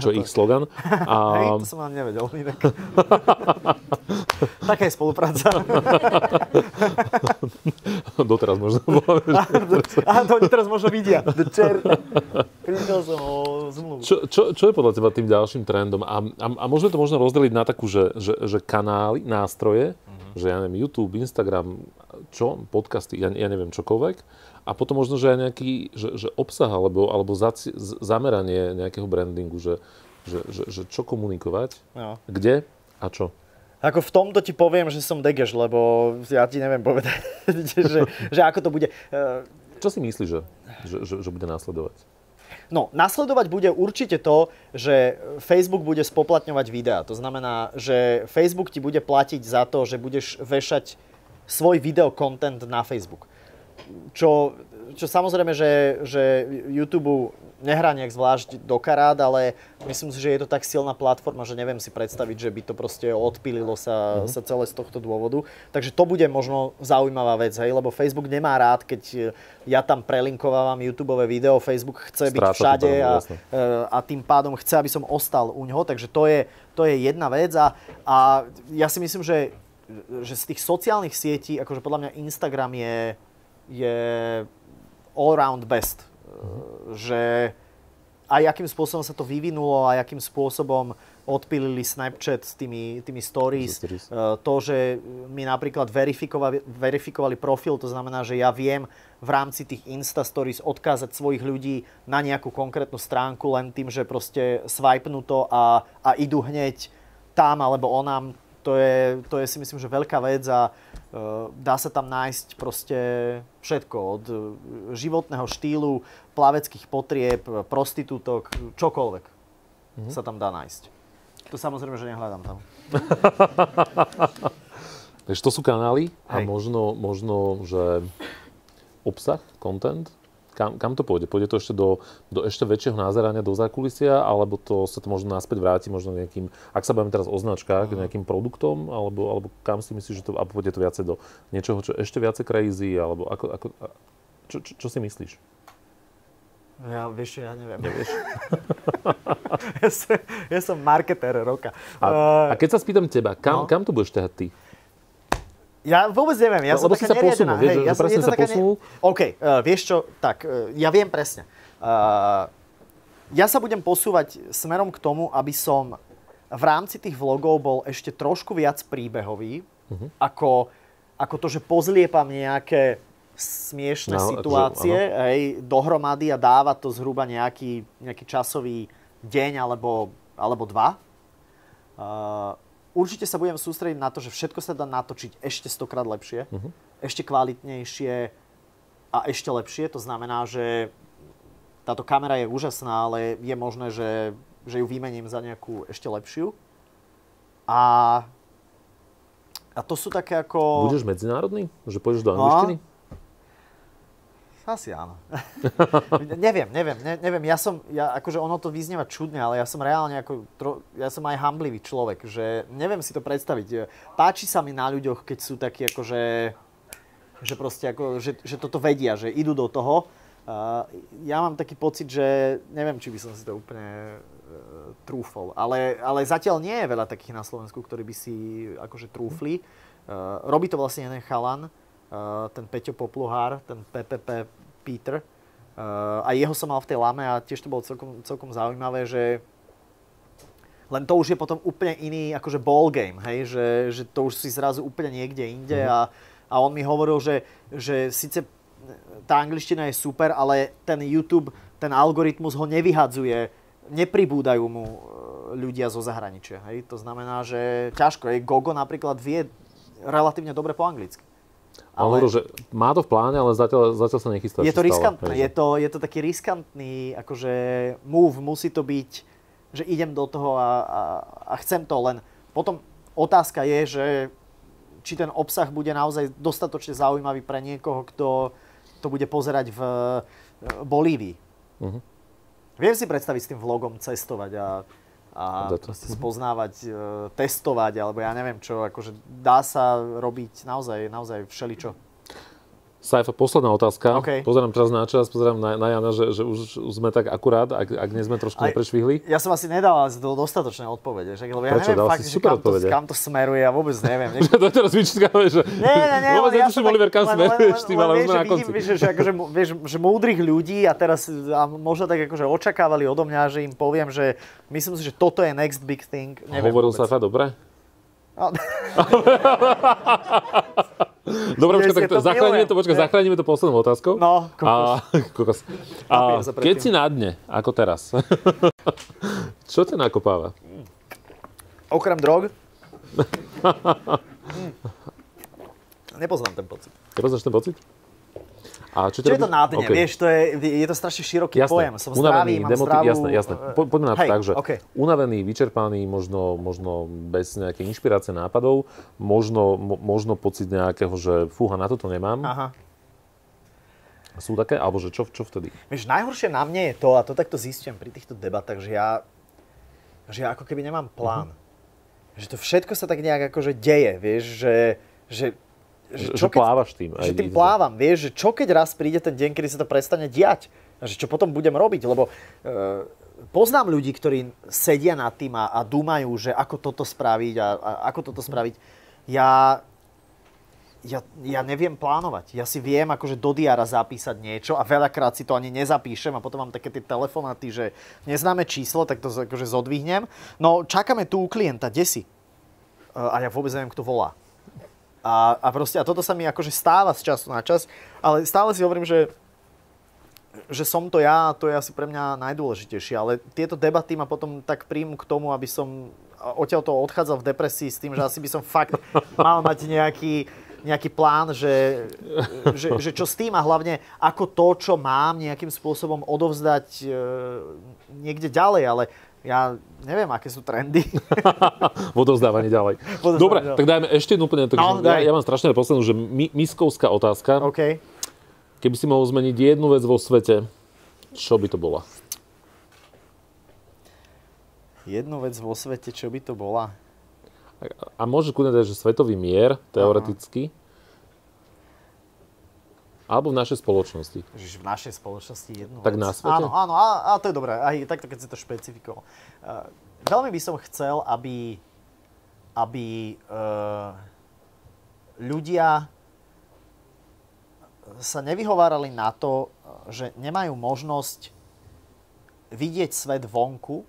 čo ich slogan. A... Hej, to som vám nevedel inak. Taká je spolupráca. Doteraz možno. Aha, to oni teraz možno vidia. Prišiel som o zmluvu. Čo, čo, čo je podľa teba tým ďalším trendom? A, a, a môžeme to možno rozdeliť na takú, že, že, že kanály, nástroje, uh-huh. že ja neviem, YouTube, Instagram, čo, podcasty, ja, ja neviem, čokoľvek a potom možno, že aj nejaký že, že obsah alebo, alebo zaci, zameranie nejakého brandingu, že, že, že, že čo komunikovať, no. kde a čo. Ako v tomto ti poviem, že som degeš, lebo ja ti neviem povedať, že, že ako to bude. Čo si myslíš, že, že, že, že bude následovať? No, nasledovať bude určite to, že Facebook bude spoplatňovať videá. To znamená, že Facebook ti bude platiť za to, že budeš vešať svoj videokontent na Facebook čo, čo samozrejme, že, že YouTube nehrá nejak zvlášť do karát, ale myslím si, že je to tak silná platforma, že neviem si predstaviť, že by to proste odpililo sa, mm-hmm. sa celé z tohto dôvodu. Takže to bude možno zaujímavá vec, hej, lebo Facebook nemá rád, keď ja tam prelinkovávam YouTube video, Facebook chce Stráca byť všade a, e, a tým pádom chce, aby som ostal u ňoho, takže to je, to je jedna vec a, a ja si myslím, že že z tých sociálnych sietí, akože podľa mňa Instagram je, je all-round best. Uh-huh. Že aj akým spôsobom sa to vyvinulo, aj akým spôsobom odpilili Snapchat s tými, tými stories. Uh, to, že mi napríklad verifikovali, verifikovali profil, to znamená, že ja viem v rámci tých Insta Stories odkázať svojich ľudí na nejakú konkrétnu stránku len tým, že proste swipenú to a, a idú hneď tam alebo onám. To je, to je si myslím, že veľká vec a uh, dá sa tam nájsť proste všetko. Od uh, životného štýlu, plaveckých potrieb, prostitútok, čokoľvek mm-hmm. sa tam dá nájsť. To samozrejme, že nehľadám tam. Takže to sú kanály a možno, možno, že obsah, content, kam, kam to pôjde? Pôjde to ešte do, do ešte väčšieho názerania do zákulisia, alebo to sa to možno naspäť vráti možno nejakým, ak sa bavíme teraz o značkách, uh-huh. nejakým produktom, alebo, alebo kam si myslíš, že to, a pôjde to viacej do niečoho, čo ešte viacej crazy, alebo ako, ako, čo, čo, čo si myslíš? Ja, vieš, ja neviem. Nevieš? ja, som, ja som marketér roka. A, uh, a keď sa spýtam teba, kam, no? kam to budeš ťahať ty? Ja vôbec neviem, ja no, som taká sa posunul, vieš, Hej, ja, že presne sa posunul? Ne... OK, uh, vieš čo, tak, uh, ja viem presne. Uh, ja sa budem posúvať smerom k tomu, aby som v rámci tých vlogov bol ešte trošku viac príbehový, uh-huh. ako, ako to, že pozliepam nejaké smiešné no, situácie akože, hej, dohromady a dáva to zhruba nejaký, nejaký časový deň alebo, alebo dva. Uh, určite sa budem sústrediť na to, že všetko sa dá natočiť ešte stokrát lepšie, uh-huh. ešte kvalitnejšie a ešte lepšie. To znamená, že táto kamera je úžasná, ale je možné, že, že ju vymením za nejakú ešte lepšiu. A, a to sú také ako... Budeš medzinárodný? Že pôjdeš do angličtiny? No, Asi áno. neviem, neviem, ne, neviem. Ja som, ja, akože ono to vyznieva čudne, ale ja som reálne ako, tro, ja som aj hamblivý človek, že neviem si to predstaviť. Páči sa mi na ľuďoch, keď sú takí akože, že proste ako, že, že toto vedia, že idú do toho. Uh, ja mám taký pocit, že neviem, či by som si to úplne uh, trúfol, ale, ale zatiaľ nie je veľa takých na Slovensku, ktorí by si akože trúfli. Uh, robí to vlastne jeden chalan, ten Peťo Popluhár, ten PPP Peter. Uh, a jeho som mal v tej lame a tiež to bolo celkom, celkom zaujímavé, že len to už je potom úplne iný akože ball game, hej? Že, že to už si zrazu úplne niekde inde mm-hmm. a, a on mi hovoril, že, že síce tá angličtina je super, ale ten YouTube, ten algoritmus ho nevyhadzuje, nepribúdajú mu e, ľudia zo zahraničia. Hej? To znamená, že ťažko. Hej? Gogo napríklad vie relatívne dobre po anglicky. Ale... Hovoril, že má to v pláne, ale zatiaľ, zatiaľ sa nechystá. Je to riskantné, je to, je to taký riskantný akože move, musí to byť, že idem do toho a, a, a chcem to, len potom otázka je, že či ten obsah bude naozaj dostatočne zaujímavý pre niekoho, kto to bude pozerať v Bolívii. Uh-huh. Viem si predstaviť s tým vlogom cestovať a a proste spoznávať, e, testovať, alebo ja neviem čo, akože dá sa robiť naozaj, naozaj všeličo. Saifa, posledná otázka. Okay. Pozerám teraz na čas, pozerám na, na Jana, že, že už, sme tak akurát, ak, ak nie sme trošku neprešvihli. Ja som asi nedal to dostatočné odpovede, že? lebo ja Prečo? neviem Dal fakt, že kam, to, kam to smeruje, ja vôbec neviem. Že to teraz vyčítame, že nie, nie, nie, vôbec ja som Oliver, kam smeruješ, tým, ale už na konci. Vidím, že, že, akože, vieš, že múdrych ľudí a teraz a možno tak akože očakávali odo mňa, že im poviem, že myslím si, že toto je next big thing. Neviem Hovoril Saifa dobre? No. Dobre, počkaj, tak to zachránime to, počkaj, zachránime to poslednou otázkou. No, kokos. A, kokos. A keď si na dne, ako teraz, čo ťa nakopáva? Okrem drog? hm. Nepoznám ten pocit. Nepoznáš ten pocit? A čo, čo je to na dne? Okay. Vieš, to je, je to strašne široký jasné. pojem. Som unavený, zdravý, mám demoti- zdravú... Jasné, jasné. Po, poďme na to Hej, tak, že okay. unavený, vyčerpaný, možno, možno bez nejakej inšpirácie nápadov, možno, mo, možno pocit nejakého, že fúha, na toto nemám. Aha. Sú také? Alebo že čo, čo vtedy? Vieš, najhoršie na mne je to, a to takto zistím pri týchto debatách, že ja, že ja ako keby nemám plán. Uh-huh. Že to všetko sa tak nejak akože deje, vieš, že, že že, čo že keď, plávaš tým. Že tým plávam, vieš, že čo keď raz príde ten deň, kedy sa to prestane diať, že čo potom budem robiť, lebo e, poznám ľudí, ktorí sedia nad tým a, a dúmajú, že ako toto spraviť a, a ako toto spraviť. Ja, ja, ja neviem plánovať. Ja si viem akože do diara zapísať niečo a veľakrát si to ani nezapíšem a potom mám také tie telefonáty, že neznáme číslo, tak to akože zodvihnem. No čakáme tu u klienta, kde si? E, a ja vôbec neviem, kto volá. A, a proste, a toto sa mi akože stáva z času na čas, ale stále si hovorím, že že som to ja, to je asi pre mňa najdôležitejšie, ale tieto debaty ma potom tak príjmu k tomu, aby som odtiaľ to odchádzal v depresii s tým, že asi by som fakt mal mať nejaký, nejaký plán, že, že, že čo s tým a hlavne ako to, čo mám nejakým spôsobom odovzdať e, niekde ďalej, ale ja neviem, aké sú trendy. Vodovzdávanie ďalej. Vodovzdávanie Dobre, ďalej. tak dajme ešte jednu úplne. Tak, no, ja, ja mám strašne poslednú, že mi, miskovská otázka. Okay. Keby si mohol zmeniť jednu vec vo svete, čo by to bola? Jednu vec vo svete, čo by to bola? A, a môže kľudne dať, že svetový mier, teoreticky. Aha. Alebo v našej spoločnosti. Žiž v našej spoločnosti jednu Tak vec. na svete? Áno, áno, a, a to je dobré. Aj takto, keď si to špecifikoval. Uh, veľmi by som chcel, aby, aby uh, ľudia sa nevyhovárali na to, že nemajú možnosť vidieť svet vonku,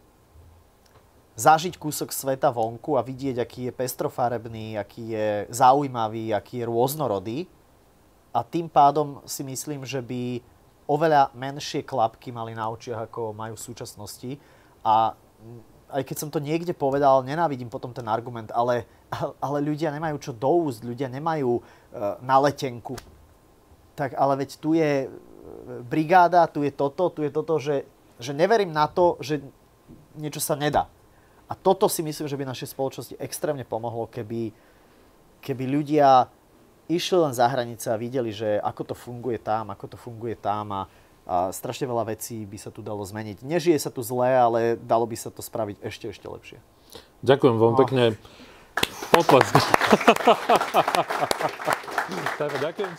zažiť kúsok sveta vonku a vidieť, aký je pestrofarebný, aký je zaujímavý, aký je rôznorodý a tým pádom si myslím, že by oveľa menšie klapky mali na očiach, ako majú v súčasnosti. A aj keď som to niekde povedal, nenávidím potom ten argument, ale, ale ľudia nemajú čo doúsť, ľudia nemajú uh, na letenku. Tak ale veď tu je e, brigáda, tu je toto, tu je toto, že, že neverím na to, že niečo sa nedá. A toto si myslím, že by našej spoločnosti extrémne pomohlo, keby, keby ľudia išli len za hranice a videli, že ako to funguje tam, ako to funguje tam a, a strašne veľa vecí by sa tu dalo zmeniť. Nežije sa tu zle, ale dalo by sa to spraviť ešte, ešte lepšie. Ďakujem veľmi no. pekne. Potlesk. ďakujem ti.